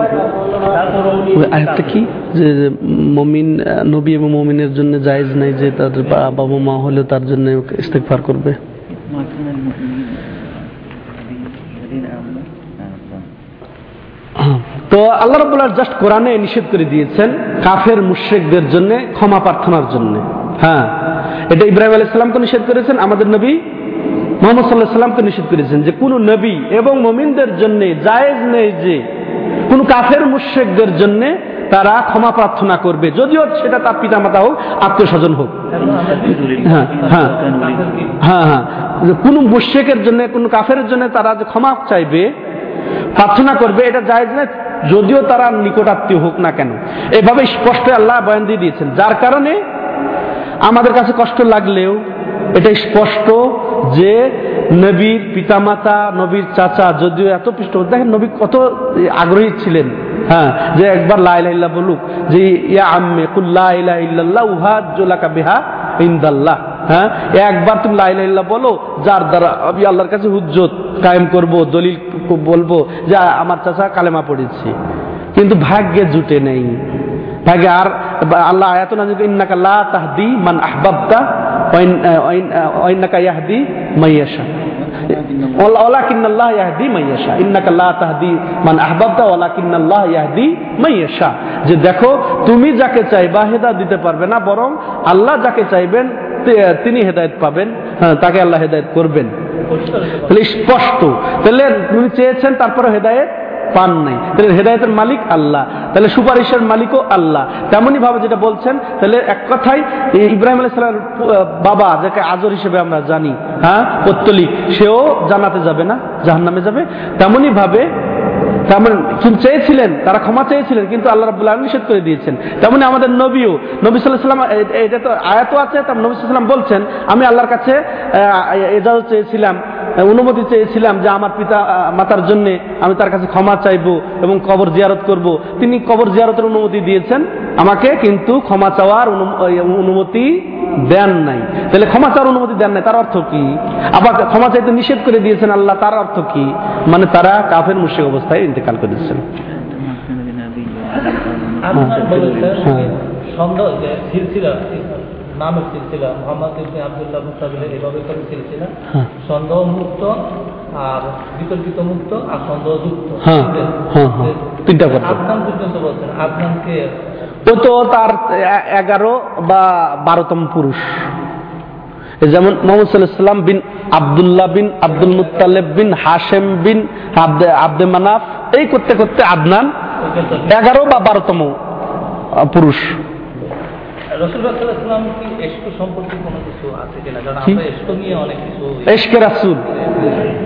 কি? যে মমিন নবী এবং মমিনের জন্য জায়েজ নাই যে তাদের বা- বাবা মা হলে তার জন্য ইস্তেগফার করবে হ্যাঁ। তো আল্লাহ রবুল্লাহ জাস্ট কোরআনে নিষেধ করে দিয়েছেন কাফের মুশ্রিকদের জন্য ক্ষমা প্রার্থনার জন্য। হ্যাঁ এটা ইব্রাহিম আলাইহিস সালামকে নিষেধ করেছেন, আমাদের নবী মোহাম্মদ সাল্লাহ সাল্লামকে নিষেধ করেছেন যে কোন নবী এবং মমিনদের জন্য জায়েজ নেই যে কোন কাফের মুশ্রিকদের জন্য তারা ক্ষমা প্রার্থনা করবে। যদিও সেটা তার পিতামাতা হোক আত্মীয় স্বজন হোক। হ্যাঁ হ্যাঁ হ্যাঁ হ্যাঁ। কোনো মুশ্রিকের জন্য, কোন কাফের জন্য তারা যে ক্ষমা চাইবে প্রার্থনা করবে, এটা জায়েজ না, যদিও তারা নিকটাত্মীয় হোক না কেন। এভাবে স্পষ্ট আল্লাহ বয়ান দিয়ে দিয়েছেন। যার কারণে আমাদের কাছে কষ্ট লাগলেও এটা স্পষ্ট যে নবীর পিতামাতা, নবীর চাচা যদিও এত পৃষ্ঠ দেখেন নবী কত আগ্রহী ছিলেন হ্যাঁ যে একবার লাইল্লাহ বলুক, যে ইয়া আম্মে কুল্লা ইলা ইল্লাল্লাহ উহাজ্জুলাকা বিহা ইনদাল্লাহ। হ্যাঁ? একবার তুমি লাইল্লাহ বলো, যার দ্বারা আমি আল্লাহর কাছে হুজ্জত কায়েম করব, দলিল বলব যে আমার চাচা কালেমা পড়েছি। কিন্তু ভাগ্যে জুটে নেই। ভাগ্যে আর আল্লাহ আয়াত না যে ইন্নাকা লা তাহদি মান আহবাবতা ওয়াইন্নাকা ইয়াহদি মাইয়াশা ইয়াহদি মাইয়াশা লা তাহদি মান আহবাবতা ইয়াহদি মাইয়াশা যে দেখো তুমি যাকে চাইবা হেদায়েত দিতে পারবে না বরং আল্লাহ যাকে চাইবেন তিনি হেদায়েত পাবেন হ্যাঁ, তাকে আল্লাহ হেদায়েত করবেন। স্পষ্ট। তাহলে তুমি চেয়েছেন তারপরে হেদায়েত? পান নাই তাহলে হেদায়তের মালিক আল্লাহ তাহলে সুপারিশের মালিকও আল্লাহ তেমনই ভাবে যেটা বলছেন তাহলে এক কথাই ইব্রাহিম আলাইসালামের বাবা যাকে আজর হিসেবে আমরা জানি হ্যাঁ পত্তলিক সেও জানাতে যাবে না জাহান্নামে যাবে তেমনই ভাবে তেমন চেয়েছিলেন তারা ক্ষমা চেয়েছিলেন কিন্তু আল্লাহ রাবুল আলম নিষেধ করে দিয়েছেন তেমনি আমাদের নবীও নবী সাল্লাহ সাল্লাম এটা তো আয়াত আছে তার নবী সাল্লাম বলছেন আমি আল্লাহর কাছে আহ, এজাজত চেয়েছিলাম অনুমতি চেয়েছিলাম যে আমার পিতা মাতার জন্য আমি তার কাছে ক্ষমা চাইব এবং কবর জিয়ারত করব। তিনি কবর জিয়ারতের অনুমতি দিয়েছেন। আমাকে কিন্তু ক্ষমা চাওয়ার অনুমতি দেন নাই। তাহলে ক্ষমা চাওয়ার অনুমতি দেন নাই, তার অর্থ কি? আবার ক্ষমা চাইতে নিষেধ করে দিয়েছেন আল্লাহ, তার অর্থ কি? মানে তারা কাফের মুশিক অবস্থায় ইন্তেকাল করেছেন। আপনার বলেছেন হ্যাঁ। সন্দেহ নামের সিলসিলা মোহাম্মদ ইবনে আব্দুল্লাহ মুস্তাবিলের এভাবে করে সিলসিলা হ্যাঁ। সন্দেহ মুক্ত আর বিতর্কিত মুক্ত আর সন্দেহ যুক্ত হ্যাঁ, হ্যাঁ। তিনটা। আদনান পর্যন্ত বলছেন আদনানকে ও তো তার এগারো বা বারোতম পুরুষ যেমন মোহাম্মদ সাল্লাম বিন আবদুল্লাহ বিন আব্দুল মুতালেব বিন হাশেম বিন আব্দে আব্দে মানাফ এই করতে করতে আদনান এগারো বা বারোতম পুরুষ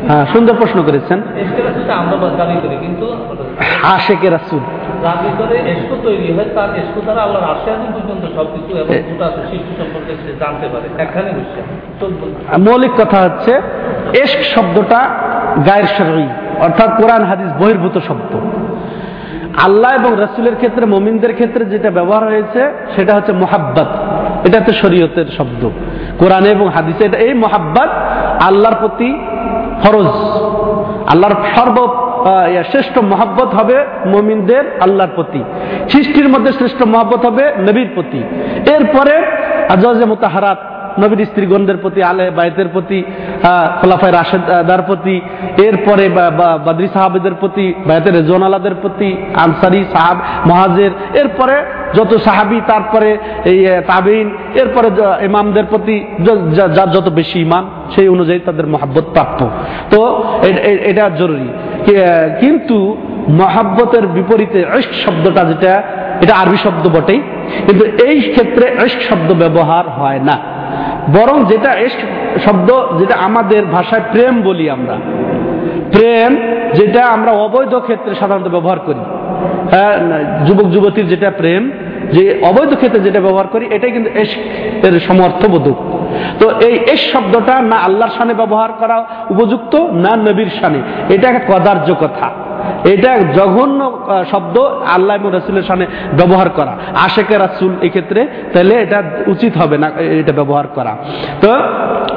হ্যাঁ সুন্দর প্রশ্ন করেছেন। রাসুল। হয় তার এসকো দ্বারা আল্লাহর আশে আদিন পর্যন্ত সবকিছু এবং এ- সম্পর্কে সে জানতে পারে। একখানে বুঝছে চোদ্দ মৌলিক কথা হচ্ছে এশক শব্দটা গায়ের শরী অর্থাৎ কোরআন হাদিস বহির্ভূত শব্দ। আল্লাহ এবং রাসুলের ক্ষেত্রে, মমিনদের ক্ষেত্রে যেটা ব্যবহার হয়েছে, সেটা হচ্ছে মোহাব্বত। এটা হচ্ছে শরীয়তের শব্দ। কোরআনে এবং হাদিসে এটা, এই মোহাব্বত আল্লাহর প্রতি ফরজ। আল্লাহর সর্ব শ্রেষ্ঠ মহাব্বত হবে মমিনদের আল্লাহর প্রতি। সৃষ্টির মধ্যে শ্রেষ্ঠ মহাব্বত হবে নবীর প্রতি। এরপরে আজওয়াজে মোতাহারাত। নবীর স্ত্রীগণদের প্রতি, আলে বাইতের প্রতি খোলাফায় রাশেদার প্রতি, এরপরে বাদরি সাহাবেদের প্রতি বায়তের রেজওয়ানালাদের প্রতি, আনসারি সাহাব, মহাজের, এরপরে যত সাহাবি, তারপরে এই তাবিন এরপরে ইমামদের প্রতি যার যত বেশি ইমান, সেই অনুযায়ী তাদের মহাব্বত প্রাপ্য তো এটা জরুরি। কিন্তু মহাব্বতের বিপরীতে ইশক শব্দটা যেটা, এটা আরবি শব্দ বটেই, কিন্তু এই ক্ষেত্রে ইশক শব্দ ব্যবহার হয় না। বরং যেটা ইশক শব্দ, যেটা আমাদের ভাষায় প্রেম বলি আমরা। প্রেম যেটা আমরা অবৈধ ক্ষেত্রে সাধারণত ব্যবহার করি। হ্যাঁ যুবক, যুবতীর যেটা প্রেম, যে অবৈধ ক্ষেত্রে যেটা ব্যবহার করি, এটাই কিন্তু এশক এর সমর্থবোধক তো এই এস শব্দটা না আল্লাহর সানে ব্যবহার করা উপযুক্ত, না নবীর সানে এটা একটা কদার্য কথা। এটা জঘন্য শব্দ আল্লাহ এবং রাসুলের সামনে ব্যবহার করা। আশেকে রাসুল এই ক্ষেত্রে তাহলে এটা উচিত হবে না এটা ব্যবহার করা। তো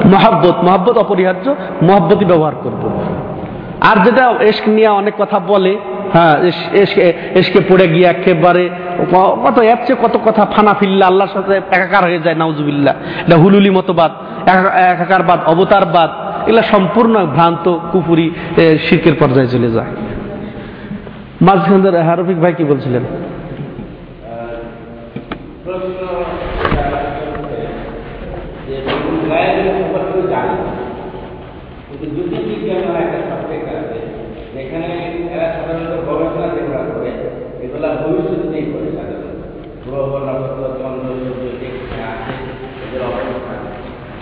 মহাব্বত মহাব্বত অপরিহার্য, মহাব্বতই ব্যবহার করব। আর যেটা এশক নিয়ে অনেক কথা বলে হ্যাঁ এস- এশকে- এশকে পড়ে গিয়ে একেবারে কত চেয়ে কত কথা ফানা ফিল্লা, আল্লাহর সাথে একাকার হয়ে যায়, নাউজুবিল্লাহ। এটা হুলুলি মতবাদ, একা- একাকারবাদ অবতারবাদ এগুলা সম্পূর্ণ ভ্রান্ত কুপুরি শিরকের পর্যায়ে চলে যায়। মাঝখান দিয়ে হারফিক ভাই কি বলছিলেন?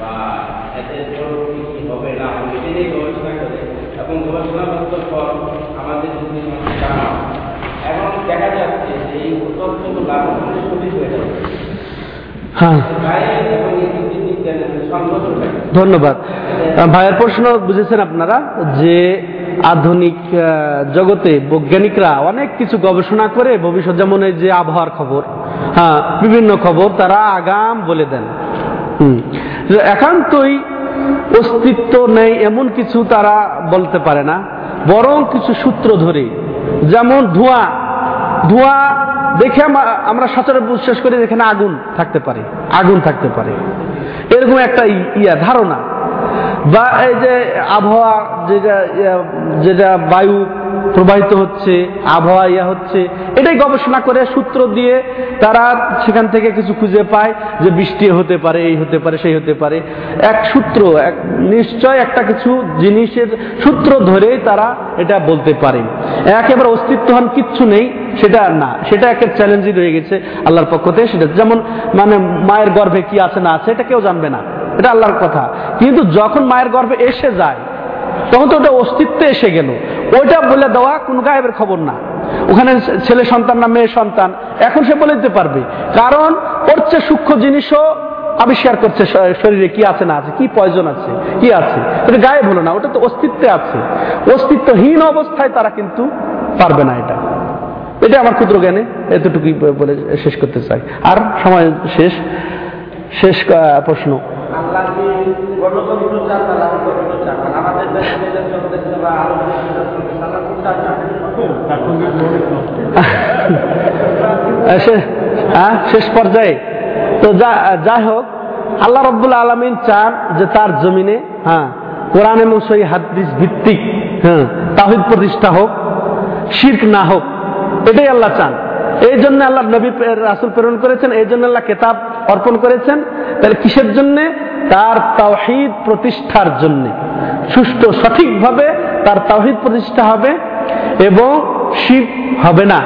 বা এতে কি হবে না হবে এটা নিয়ে গবেষণা এবং গবেষণা করতে পর আমাদের যদি জানা। এবং দেখা যাচ্ছে যে এই তথ্যগুলো আমাদের সঠিক হয়ে যাচ্ছে হ্যাঁ ধন্যবাদ ভাইয়ের প্রশ্ন বুঝেছেন আপনারা যে আধুনিক জগতে বৈজ্ঞানিকরা অনেক কিছু গবেষণা করে ভবিষ্যৎ যেমন এই যে আবহাওয়ার খবর হ্যাঁ বিভিন্ন খবর তারা আগাম বলে দেন হুম। একান্তই অস্তিত্ব নেই, এমন কিছু তারা বলতে পারে না। বরং কিছু সূত্র ধরে, যেমন ধোঁয়া। ধোঁয়া দেখে আমা- আমরা সচরাচর বিশ্বাস করি এখানে আগুন থাকতে পারে, আগুন থাকতে পারে। এরকম একটা ইয়া, ধারণা। বা এই যে আবহাওয়া, যেটা যেটা বায়ু প্রবাহিত হচ্ছে, আবহাওয়া ইয়া হচ্ছে। এটাই গবেষণা করে সূত্র দিয়ে তারা সেখান থেকে কিছু খুঁজে পায় যে বৃষ্টি হতে পারে, এই হতে পারে, সেই হতে পারে। এক সূত্র, এক নিশ্চয় একটা কিছু জিনিসের সূত্র ধরেই তারা এটা বলতে পারে। একেবারে অস্তিত্বহান কিচ্ছু নেই, সেটা না। সেটা একটা চ্যালেঞ্জই রয়ে গেছে আল্লাহর পক্ষ থেকে। সেটা যেমন মানে মায়ের গর্ভে কি আছে না আছে, এটা কেউ জানবে না। এটা আল্লাহর কথা। কিন্তু যখন মায়ের গর্ভে এসে যায় তখন তো ওটা অস্তিত্বে এসে গেল। ওইটা বলে দেওয়া কোন গায়েবের খবর না। ওখানে ছেলে সন্তান না মেয়ে সন্তান, এখন সে বলে দিতে পারবে। কারণ ওর চেয়ে সূক্ষ্ম জিনিসও আবিষ্কার করছে শরীরে কি আছে না আছে, কি প্রয়োজন আছে, কি আছে। এটা গায়েব হলো না, ওটা তো অস্তিত্বে আছে। অস্তিত্বহীন অবস্থায় তারা কিন্তু পারবে না এটা। এটা আমার ক্ষুদ্র জ্ঞানে এতটুকুই বলে শেষ করতে চাই। আর সময় শেষ। শেষ প্রশ্ন। আল্লাহ কি গণতন্ত্র চান না চান আমাদের বা আরও *laughs* শেষ পর্যায়ে। তো যাই হোক, আল্লাহ রব্বুল আলমিন চান যে তার জমিনে হ্যাঁ কোরআন এবং সই হাদিস ভিত্তিক হ্যাঁ তাহিদ প্রতিষ্ঠা হোক, শির্ক না হোক, এটাই আল্লাহ চান। এই জন্য আল্লাহ নবী, রাসূল প্রেরণ করেছেন, এই জন্য আল্লাহ কেতাব অর্পণ করেছেন। তাহলে কিসের জন্যে? তার তাওহিদ প্রতিষ্ঠার জন্য। সুষ্ঠু, সঠিকভাবে তার তাওহিদ প্রতিষ্ঠা হবে এবং শির্ক হবে না।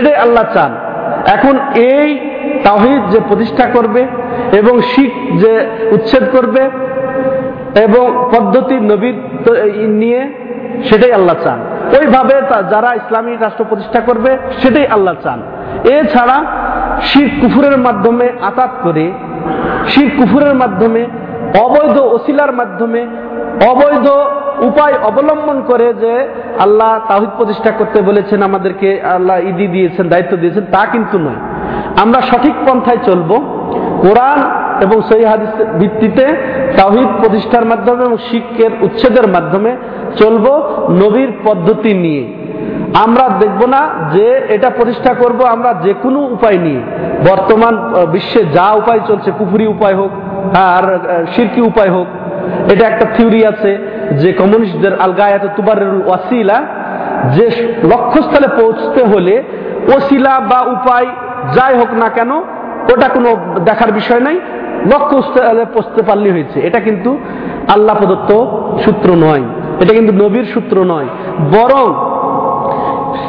এটাই আল্লাহ চান। এখন এই তাওহিদ যে প্রতিষ্ঠা করবে এবং শিখ যে উচ্ছেদ করবে এবং পদ্ধতি নবীর তো- নিয়ে, সেটাই আল্লাহ চান। ওইভাবে যারা ইসলামী রাষ্ট্র প্রতিষ্ঠা করবে, সেটাই আল্লাহ চান। এছাড়া শির কুফুরের মাধ্যমে আতাত করে, শির কুফুরের মাধ্যমে অবৈধ ওসিলার মাধ্যমে অবৈধ উপায় অবলম্বন করে যে আল্লাহ তাহিদ প্রতিষ্ঠা করতে বলেছেন, আমাদেরকে আল্লাহ ইদি দিয়েছেন, দায়িত্ব দিয়েছেন, তা কিন্তু নয়। আমরা সঠিক পন্থায় চলবো, কোরআন এবং সহি হাদিস ভিত্তিতে তাহিদ প্রতিষ্ঠার মাধ্যমে এবং শিক্ষের উচ্ছেদের মাধ্যমে চলবো নবীর পদ্ধতি নিয়ে। আমরা দেখব না যে এটা প্রতিষ্ঠা করব আমরা যে কোনো উপায় নিয়ে। বর্তমান বিশ্বে যা উপায় চলছে, কুফুরি উপায় হোক, আর শিরকি উপায় হোক, এটা একটা থিওরি আছে যে কমিউনিস্টদের আলগায়াত তুবারের ওয়াসিলা যে লক্ষ্যস্থলে পৌঁছতে হলে ওসিলা বা উপায় যাই হোক না কেন, ওটা কোনো দেখার বিষয় নাই, লক্ষ্যস্থলে পৌঁছতে পারলে হয়েছে। এটা কিন্তু আল্লাহ প্রদত্ত সূত্র নয়। এটা কিন্তু নবীর সূত্র নয়। বরং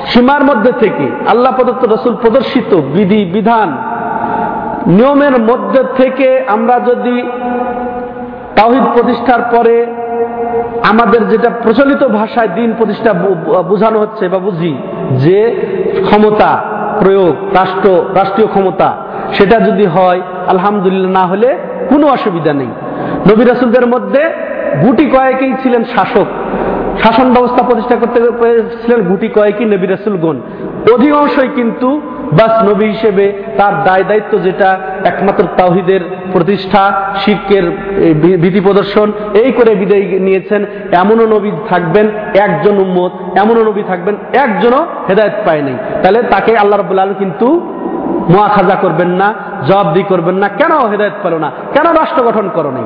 সীমার মধ্যে থেকে আল্লাহ প্রদত্ত রসুল প্রদর্শিত বিধি, বিধান, নিয়মের মধ্যে থেকে আমরা যদি তাওহিদ প্রতিষ্ঠার পরে আমাদের যেটা প্রচলিত ভাষায় দিন প্রতিষ্ঠা বোঝানো হচ্ছে বা বুঝি, যে ক্ষমতা প্রয়োগ, রাষ্ট্র, রাষ্ট্রীয় ক্ষমতা, সেটা যদি হয়, আলহামদুলিল্লাহ না হলে কোনো অসুবিধা নেই। নবী রাসুলদের মধ্যে গুটি কয়েকেই ছিলেন শাসক। শাসন ব্যবস্থা প্রতিষ্ঠা করতে পেরেছিলেন গুটি কয়েকই নবী রাসুলগণ। অধিকাংশই কিন্তু বাস নবী হিসেবে তার দায় দায়িত্ব যেটা একমাত্র তাওহিদের প্রতিষ্ঠা শিল্পের বিধি প্রদর্শন, এই করে বিদায় নিয়েছেন। এমনও নবী থাকবেন একজন উম্মত, এমনও নবী থাকবেন একজনও হেদায়ত পায়নি তাহলে তাকে আল্লাহ রবুল্লা আলম কিন্তু মোয়াখাজা করবেন না জবাবদি করবেন না। কেন হেদায়ত পেল না? কেন রাষ্ট্র গঠন করো নাই?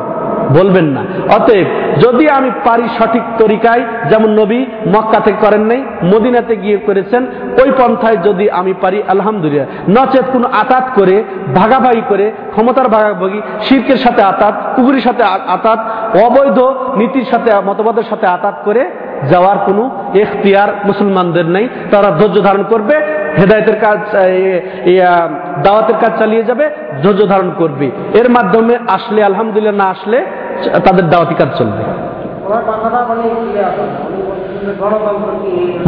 বলবেন না। অতএব যদি আমি পারি সঠিক তরিকায়, যেমন নবী মক্কা থেকে করেন নাই, মদিনাতে গিয়ে করেছেন, ওই পন্থায় যদি আমি পারি, আলহামদুলিল্লাহ। নচেত কোনো আতাত করে, ভাগাভাগি করে, ক্ষমতার ভাগাভাগি শিল্পের সাথে আতাত কুকুরির সাথে আতাত, অবৈধ নীতির সাথে, মতবাদের সাথে আতাত করে যাওয়ার কোনো এখতিয়ার মুসলমানদের নেই। তারা ধৈর্য ধারণ করবে হেদায়তের কাজ দাওয়াতের কাজ চালিয়ে যাবে, ধৈর্য ধারণ করবে। এর মাধ্যমে আসলে, আলহামদুলিল্লাহ না আসলে, তাদের দাওয়াতি কাজ চলবে।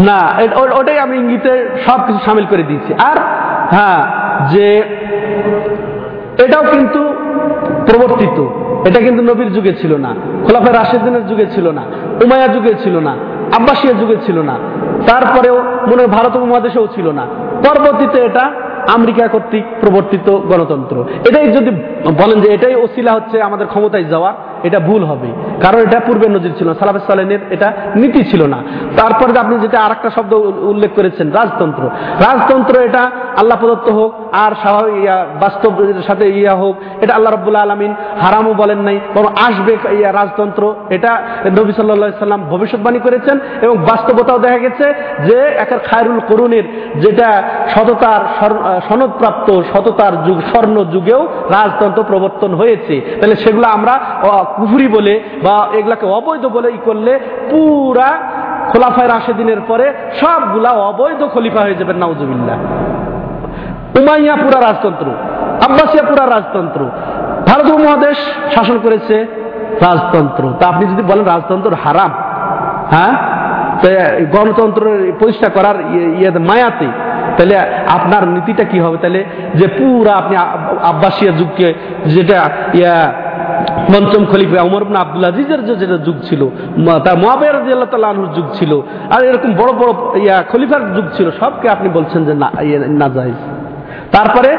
না ওটাই আমি ইঙ্গিতে সব কিছু সামিল করে দিয়েছি। আর হ্যাঁ যে এটাও কিন্তু প্রবর্তিত। এটা কিন্তু নবীর যুগে ছিল না। খোলাফা রাশেদিনের যুগে ছিল না। উমায়া যুগে ছিল না। আব্বাসিয়া যুগে ছিল না। তারপরেও মনে হয় ভারত উপমহাদেশেও ছিল না। পরবর্তীতে এটা আমেরিকা কর্তৃক প্রবর্তিত গণতন্ত্র। এটাই যদি বলেন যে এটাই ওসিলা হচ্ছে আমাদের ক্ষমতায় যাওয়া এটা ভুল হবে। কারণ এটা পূর্বের নজির ছিল না। সালাফে সালেনের এটা নীতি ছিল না। তারপরে আপনি যেটা আরেকটা শব্দ উল্লেখ করেছেন, রাজতন্ত্র। রাজতন্ত্র এটা আল্লাহ প্রদত্ত হোক, আর স্বাভাবিক বাস্তব সাথে ইয়া হোক, এটা আল্লাহ রব্বুল্লাহ আলমিন হারামও বলেন নাই, বরং আসবে ইয়া, রাজতন্ত্র। এটা নবী সাল্লাহ সাল্লাম ভবিষ্যৎবাণী করেছেন এবং বাস্তবতাও দেখা গেছে যে একের খায়রুল করুণের যেটা সততার সনদপ্রাপ্ত সততার যুগ, স্বর্ণ যুগেও রাজতন্ত্র প্রবর্তন হয়েছে। তাহলে সেগুলো আমরা কুফুরি বলে বা এগুলাকে অবৈধ বলে ই করলে পুরা খোলাফায় রাশেদিনের পরে সবগুলা অবৈধ খলিফা হয়ে যাবেন নাউজুবিল্লাহ। উমাইয়া পুরা রাজতন্ত্র, আব্বাসিয়া পুরা রাজতন্ত্র। ভারত মহাদেশ শাসন করেছে রাজতন্ত্র। তা আপনি যদি বলেন রাজতন্ত্র হারাম হ্যাঁ? গণতন্ত্র প্রতিষ্ঠা করার ইয়ে- ইয়ে মায়াতে, তাহলে আপনার নীতিটা কি হবে? তাহলে যে পুরা আপনি আব্বাসিয়া যুগকে যেটা ইয়া পঞ্চম খলিফা উমর ইবনে আব্দুল আজিজের যেটা যুগ ছিল তার মহাবের আল্লাহ তাল্লাহ যুগ ছিল। আর এরকম বড় বড়, ইয়া, খলিফার যুগ ছিল। সবকে আপনি বলছেন যে না ইয়ে না তারপরে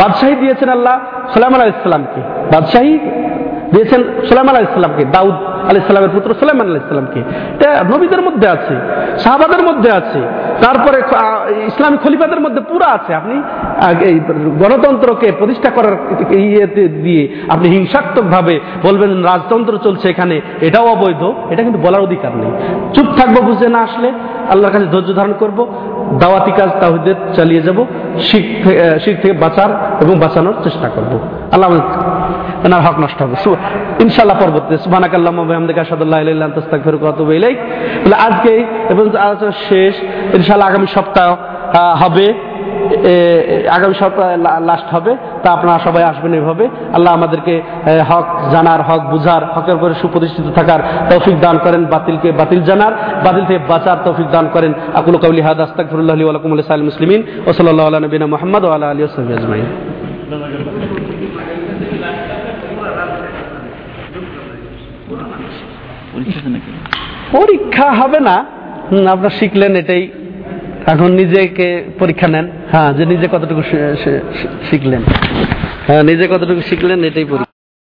বাদশাহী দিয়েছেন আল্লাহ সালাম আলাহ ইসলামকে বাদশাহী দিয়েছেন সালাম আলাহ ইসলামকে দাউদ আলাহ ইসলামের পুত্র সোলাইমান আলাহ ইসলামকে এটা নবীদের মধ্যে আছে শাহবাদের মধ্যে আছে, তারপরে ইসলামী খলিফাদের মধ্যে পুরো আছে। আপনি এই গণতন্ত্রকে প্রতিষ্ঠা করার ইয়েতে দিয়ে আপনি হিংসাত্মক ভাবে বলবেন, রাজতন্ত্র চলছে এখানে, এটাও অবৈধ, এটা কিন্তু বলার অধিকার নেই। চুপ থাকব, বুঝে না আসলে, আল্লাহর কাছে ধৈর্য ধারণ করব, দাওয়াতি কাজ তাহিদের চালিয়ে যাব, শিখ শিখ থেকে বাঁচার এবং বাঁচানোর চেষ্টা করব। আল্লাহ এনার হক নষ্ট হবে। ইনশাল্লাহ পরবর্তী সুবহানাক আল্লাহুম্মা ওয়া বিহামদিকা আশহাদু আল্লা ইলাহা ইল্লা আনতা, আস্তাগফিরুকা ওয়া আতুবু ইলাইক। তাহলে আজকে এবং শেষ। ইনশাআল্লাহ আগামী সপ্তাহ হবে। আগামী সপ্তাহ লাস্ট হবে। তা আপনারা সবাই আসবেন এভাবে। আল্লাহ আমাদেরকে হক জানার, হক বুঝার, হকের উপরে সুপ্রতিষ্ঠিত থাকার তৌফিক দান করেন, বাতিলকে বাতিল জানার, বাতিল থেকে বাঁচার তৌফিক দান করেন। আকুল কাউলি হাদ, আস্তাগফিরুল্লাহ লি ওয়া লাকুম ওয়া লিসাইল মুসলিমিন। ওয়া সাল্লাল্লাহু আলা নবিনা মুহাম্মদ ওয়া আলা আলিহি আজমাইন। পরীক্ষা হবে না। আপনার শিখলেন এটাই। এখন নিজেকে পরীক্ষা নেন। হ্যাঁ যে নিজে কতটুকু শিখলেন। হ্যাঁ নিজে কতটুকু শিখলেন এটাই পরীক্ষা।